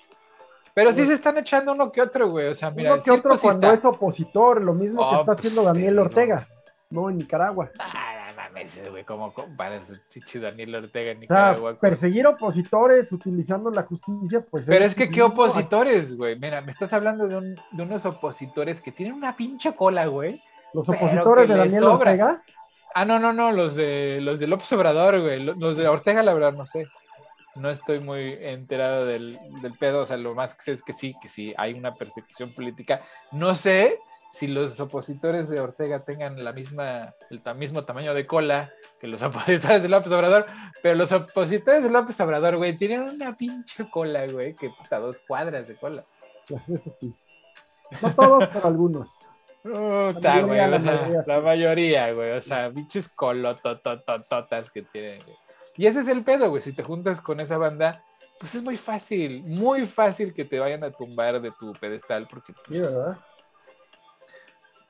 Pero sí pues se están echando uno que otro, güey. O sea, mira. Uno que otro cuando es opositor, lo mismo que oh, está haciendo pues Daniel Ortega, no. en Nicaragua. Ah, mames, güey, ¿cómo comparas chichi Daniel Ortega en Nicaragua? perseguir opositores utilizando la justicia, pues. Pero es, que, ¿qué opositores, güey? Mira, me estás hablando de, un, de unos opositores que tienen una pinche cola, güey. Los opositores de Daniel Ortega. Ah, no, no, no, los de los de López Obrador, güey. Los de Ortega, la verdad, no sé. No estoy muy enterado del, del pedo. O sea, lo más que sé es que sí, que sí, hay una persecución política. No sé si los opositores de Ortega tengan la misma, el mismo tamaño de cola que los opositores de López Obrador, pero los opositores de López Obrador, güey, tienen una pinche cola, güey, que puta, dos cuadras de cola. Eso sí. No todos, pero algunos la, mayoría, la, mayoría, güey. O sea, bichos colotototototas que tienen, Y ese es el pedo, güey. Si te juntas con esa banda, pues es muy fácil, muy fácil que te vayan a tumbar de tu pedestal, porque. Pues, sí, ¿verdad?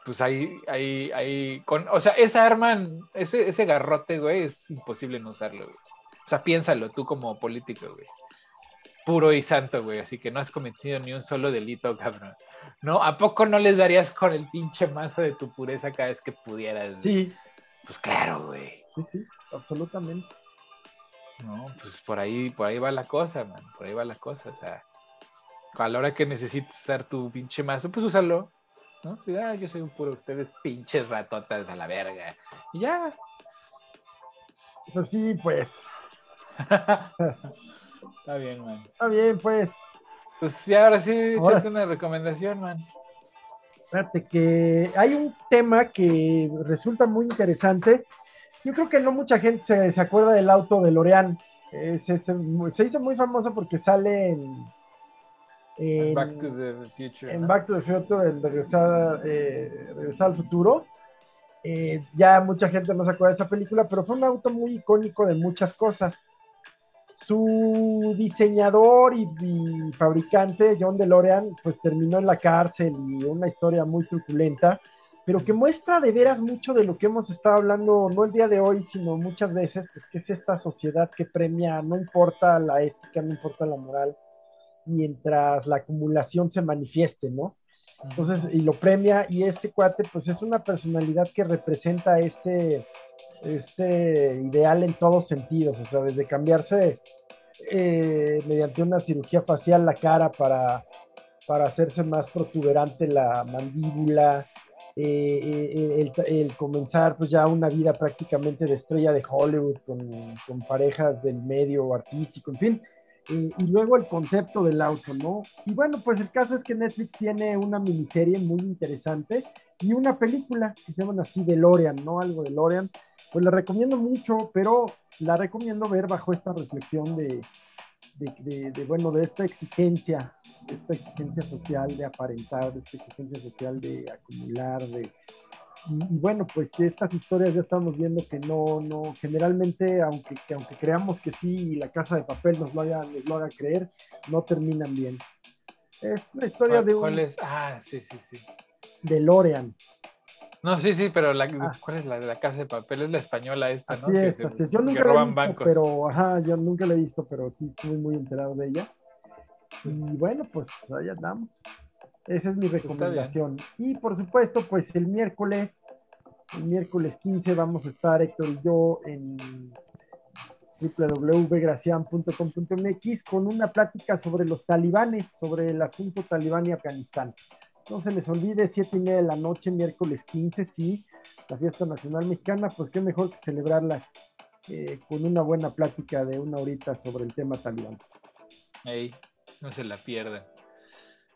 Pues ahí, ahí, ahí. Con, o sea, esa arma, ese, ese garrote, güey, es imposible no usarlo, güey. O sea, piénsalo tú como político, güey. Puro y santo, güey. Así que no has cometido ni un solo delito, cabrón. ¿No? ¿A poco no les darías con el pinche mazo de tu pureza cada vez que pudieras? Sí. Pues claro, güey. Sí, sí, absolutamente. No, pues por ahí, por ahí va la cosa, man. Por ahí va la cosa. O sea, a la hora que necesites usar tu pinche mazo, pues úsalo. ¿No? Si, ah, yo soy un puro, ustedes pinches ratotas a la verga. Y ya. Pues sí, pues. Está bien, man. Está bien, pues. Pues ya ahora sí, échate una recomendación, man. Fíjate que hay un tema que resulta muy interesante. Yo creo que no mucha gente se, acuerda del auto de Lorean. se, hizo muy famoso porque sale en, Back to the Future. En Back to the Future, en Regresar, eh, al Futuro. Eh, ya mucha gente no se acuerda de esa película, pero fue un auto muy icónico de muchas cosas. Su diseñador y, fabricante, John DeLorean, pues terminó en la cárcel y una historia muy truculenta, pero que muestra de veras mucho de lo que hemos estado hablando, no el día de hoy, sino muchas veces, pues que es esta sociedad que premia, no importa la ética, no importa la moral, mientras la acumulación se manifieste, ¿no? Entonces, y lo premia, y este cuate, pues es una personalidad que representa este, este ideal en todos sentidos, o sea, desde cambiarse eh, mediante una cirugía facial la cara para, para hacerse más protuberante la mandíbula, eh, eh, el, comenzar pues ya una vida prácticamente de estrella de Hollywood con, con parejas del medio artístico, en fin, y luego el concepto del auto, ¿no? Y bueno, pues el caso es que Netflix tiene una miniserie muy interesante y una película que se llama así de Lorean, ¿no? Algo de Lorean. Pues la recomiendo mucho, pero la recomiendo ver bajo esta reflexión de, de, bueno, de esta exigencia, de esta exigencia social de aparentar, esta exigencia social de acumular, de... Y, bueno, pues de estas historias ya estamos viendo que no, no, generalmente, aunque, aunque creamos que sí, la casa de papel nos lo haga, nos lo haga creer, no terminan bien. Es una historia de un... ¿Cuál es? Ah, sí, sí, sí de Lorean. No, sí, sí, pero la, ah. ¿cuál es la de la casa de papel? Es la española esta, ¿no? que, yo nunca roban bancos. Pero, ajá, yo nunca la he visto, pero sí estoy muy enterado de ella. Y bueno, pues ahí andamos. Esa es mi pues recomendación. Y por supuesto, pues el miércoles, el miércoles 15 vamos a estar Héctor y yo en www.gracian.com.mx con una plática sobre los talibanes, sobre el asunto talibán y Afganistán no se les olvide, siete y media de la noche, miércoles 15, sí, la fiesta nacional mexicana, pues qué mejor que celebrarla eh, con una buena plática de una horita sobre el tema talibán. Ey, no se la pierdan.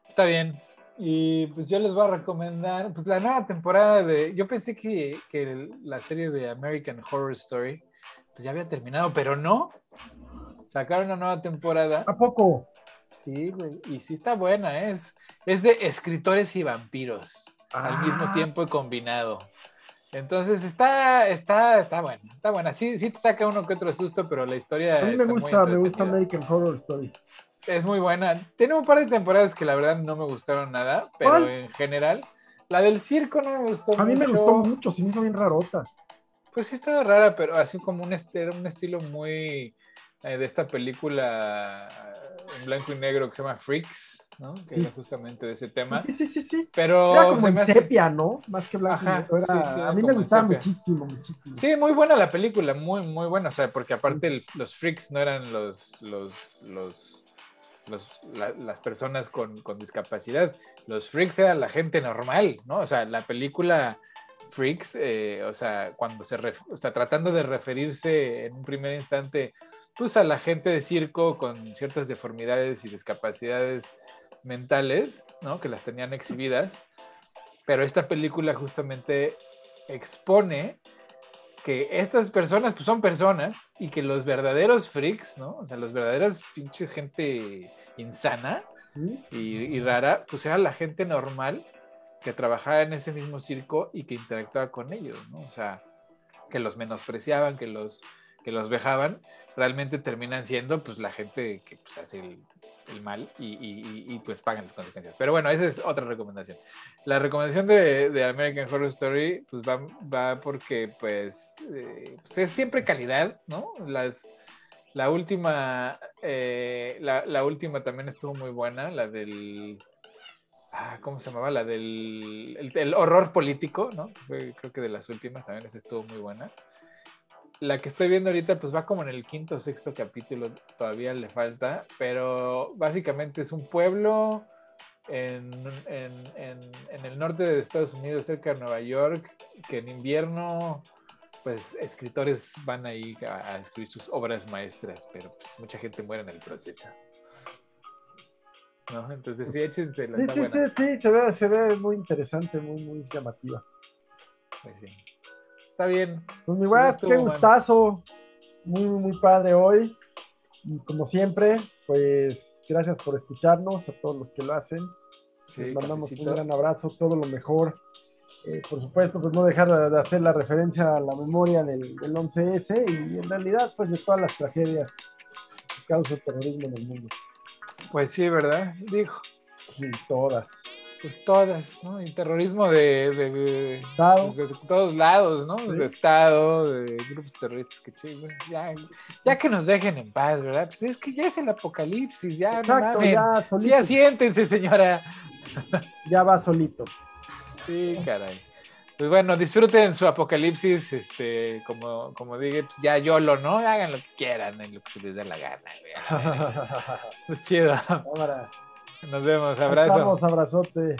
Está bien. Y pues yo les voy a recomendar, pues la nueva temporada de, yo pensé que, que la serie de American Horror Story, pues ya había terminado, pero no. Sacaron una nueva temporada. ¿A poco? Sí, güey. Y sí está buena, ¿eh? es, es de escritores y vampiros al mismo ah. tiempo combinado. Entonces está, está, está buena, está buena. Sí, sí te saca uno que otro susto, pero la historia. A mí me gusta, me gusta American Horror Story. Es muy buena. Tiene un par de temporadas que la verdad no me gustaron nada, pero en general, la del circo no me gustó. A mí me gustó mucho, se me hizo bien rarota. Pues sí estaba rara, pero así como un, un estilo muy eh, de esta película en blanco y negro que se llama Freaks. ¿no? Que era justamente de ese tema. Sí, sí, sí, sí. Pero era como en sepia, ¿no? Más que blanco a mí me gustaba muchísimo, muchísimo. Sí, muy buena la película, muy, muy buena. O sea, porque aparte los freaks no eran los, los, los, las personas con, con, discapacidad. Los freaks eran la gente normal, ¿no? O sea, la película Freaks, eh, o sea, cuando se, o sea, tratando de referirse en un primer instante, pues a la gente de circo con ciertas deformidades y discapacidades mentales, ¿no? Que las tenían exhibidas. Pero esta película justamente expone que estas personas pues son personas y que los verdaderos freaks, ¿no? O sea, los verdaderos pinches gente insana y, rara, pues era la gente normal que trabajaba en ese mismo circo y que interactuaba con ellos, ¿no? O sea, que los menospreciaban, que los, que los vejaban, realmente terminan siendo pues la gente que pues, hace el, el mal y, pues pagan las consecuencias. Pero bueno, esa es otra recomendación. La recomendación de, American Horror Story pues va, va porque pues, eh, pues, es siempre calidad, ¿no? Las, la última, eh, la, última también estuvo muy buena, la del... Ah, ¿Cómo se llamaba? La del el, horror político, ¿no? creo que de las últimas también esa estuvo muy buena la que estoy viendo ahorita, pues va como en el quinto o sexto capítulo, todavía le falta, pero básicamente es un pueblo en, el norte de Estados Unidos, cerca de Nueva York, que en invierno, pues escritores van ahí a, escribir sus obras maestras, pero pues mucha gente muere en el proceso. ¿No? Entonces sí, échense la sí, sí, sí, sí, se ve, se ve muy interesante, muy, muy llamativa. Pues sí. Está bien. Pues mi güey, qué gustazo. Muy, muy padre hoy. Y como siempre, pues gracias por escucharnos, a todos los que lo hacen. Les mandamos un gran abrazo, todo lo mejor. Eh, por supuesto, pues no dejar de hacer la referencia a la memoria del, del 11S y en realidad, pues de todas las tragedias que causa el terrorismo en el mundo. Pues sí, ¿verdad? Dijo. Sí, todas pues todas, ¿no? Y terrorismo de, de, todos lados, ¿no? De Estado, de grupos terroristas, que chingos, ya, ya que nos dejen en paz, ¿verdad? Pues es que ya es el apocalipsis, ya Exacto, ya, solito. ya siéntense, señora. Ya va solito. Sí, caray. Pues bueno, disfruten su apocalipsis, este, como, como dije, pues ya YOLO, ¿no? Hagan lo que quieran, en lo que se les dé la gana, Pues chido. Ahora. Nos vemos, abrazo. Estamos, abrazote.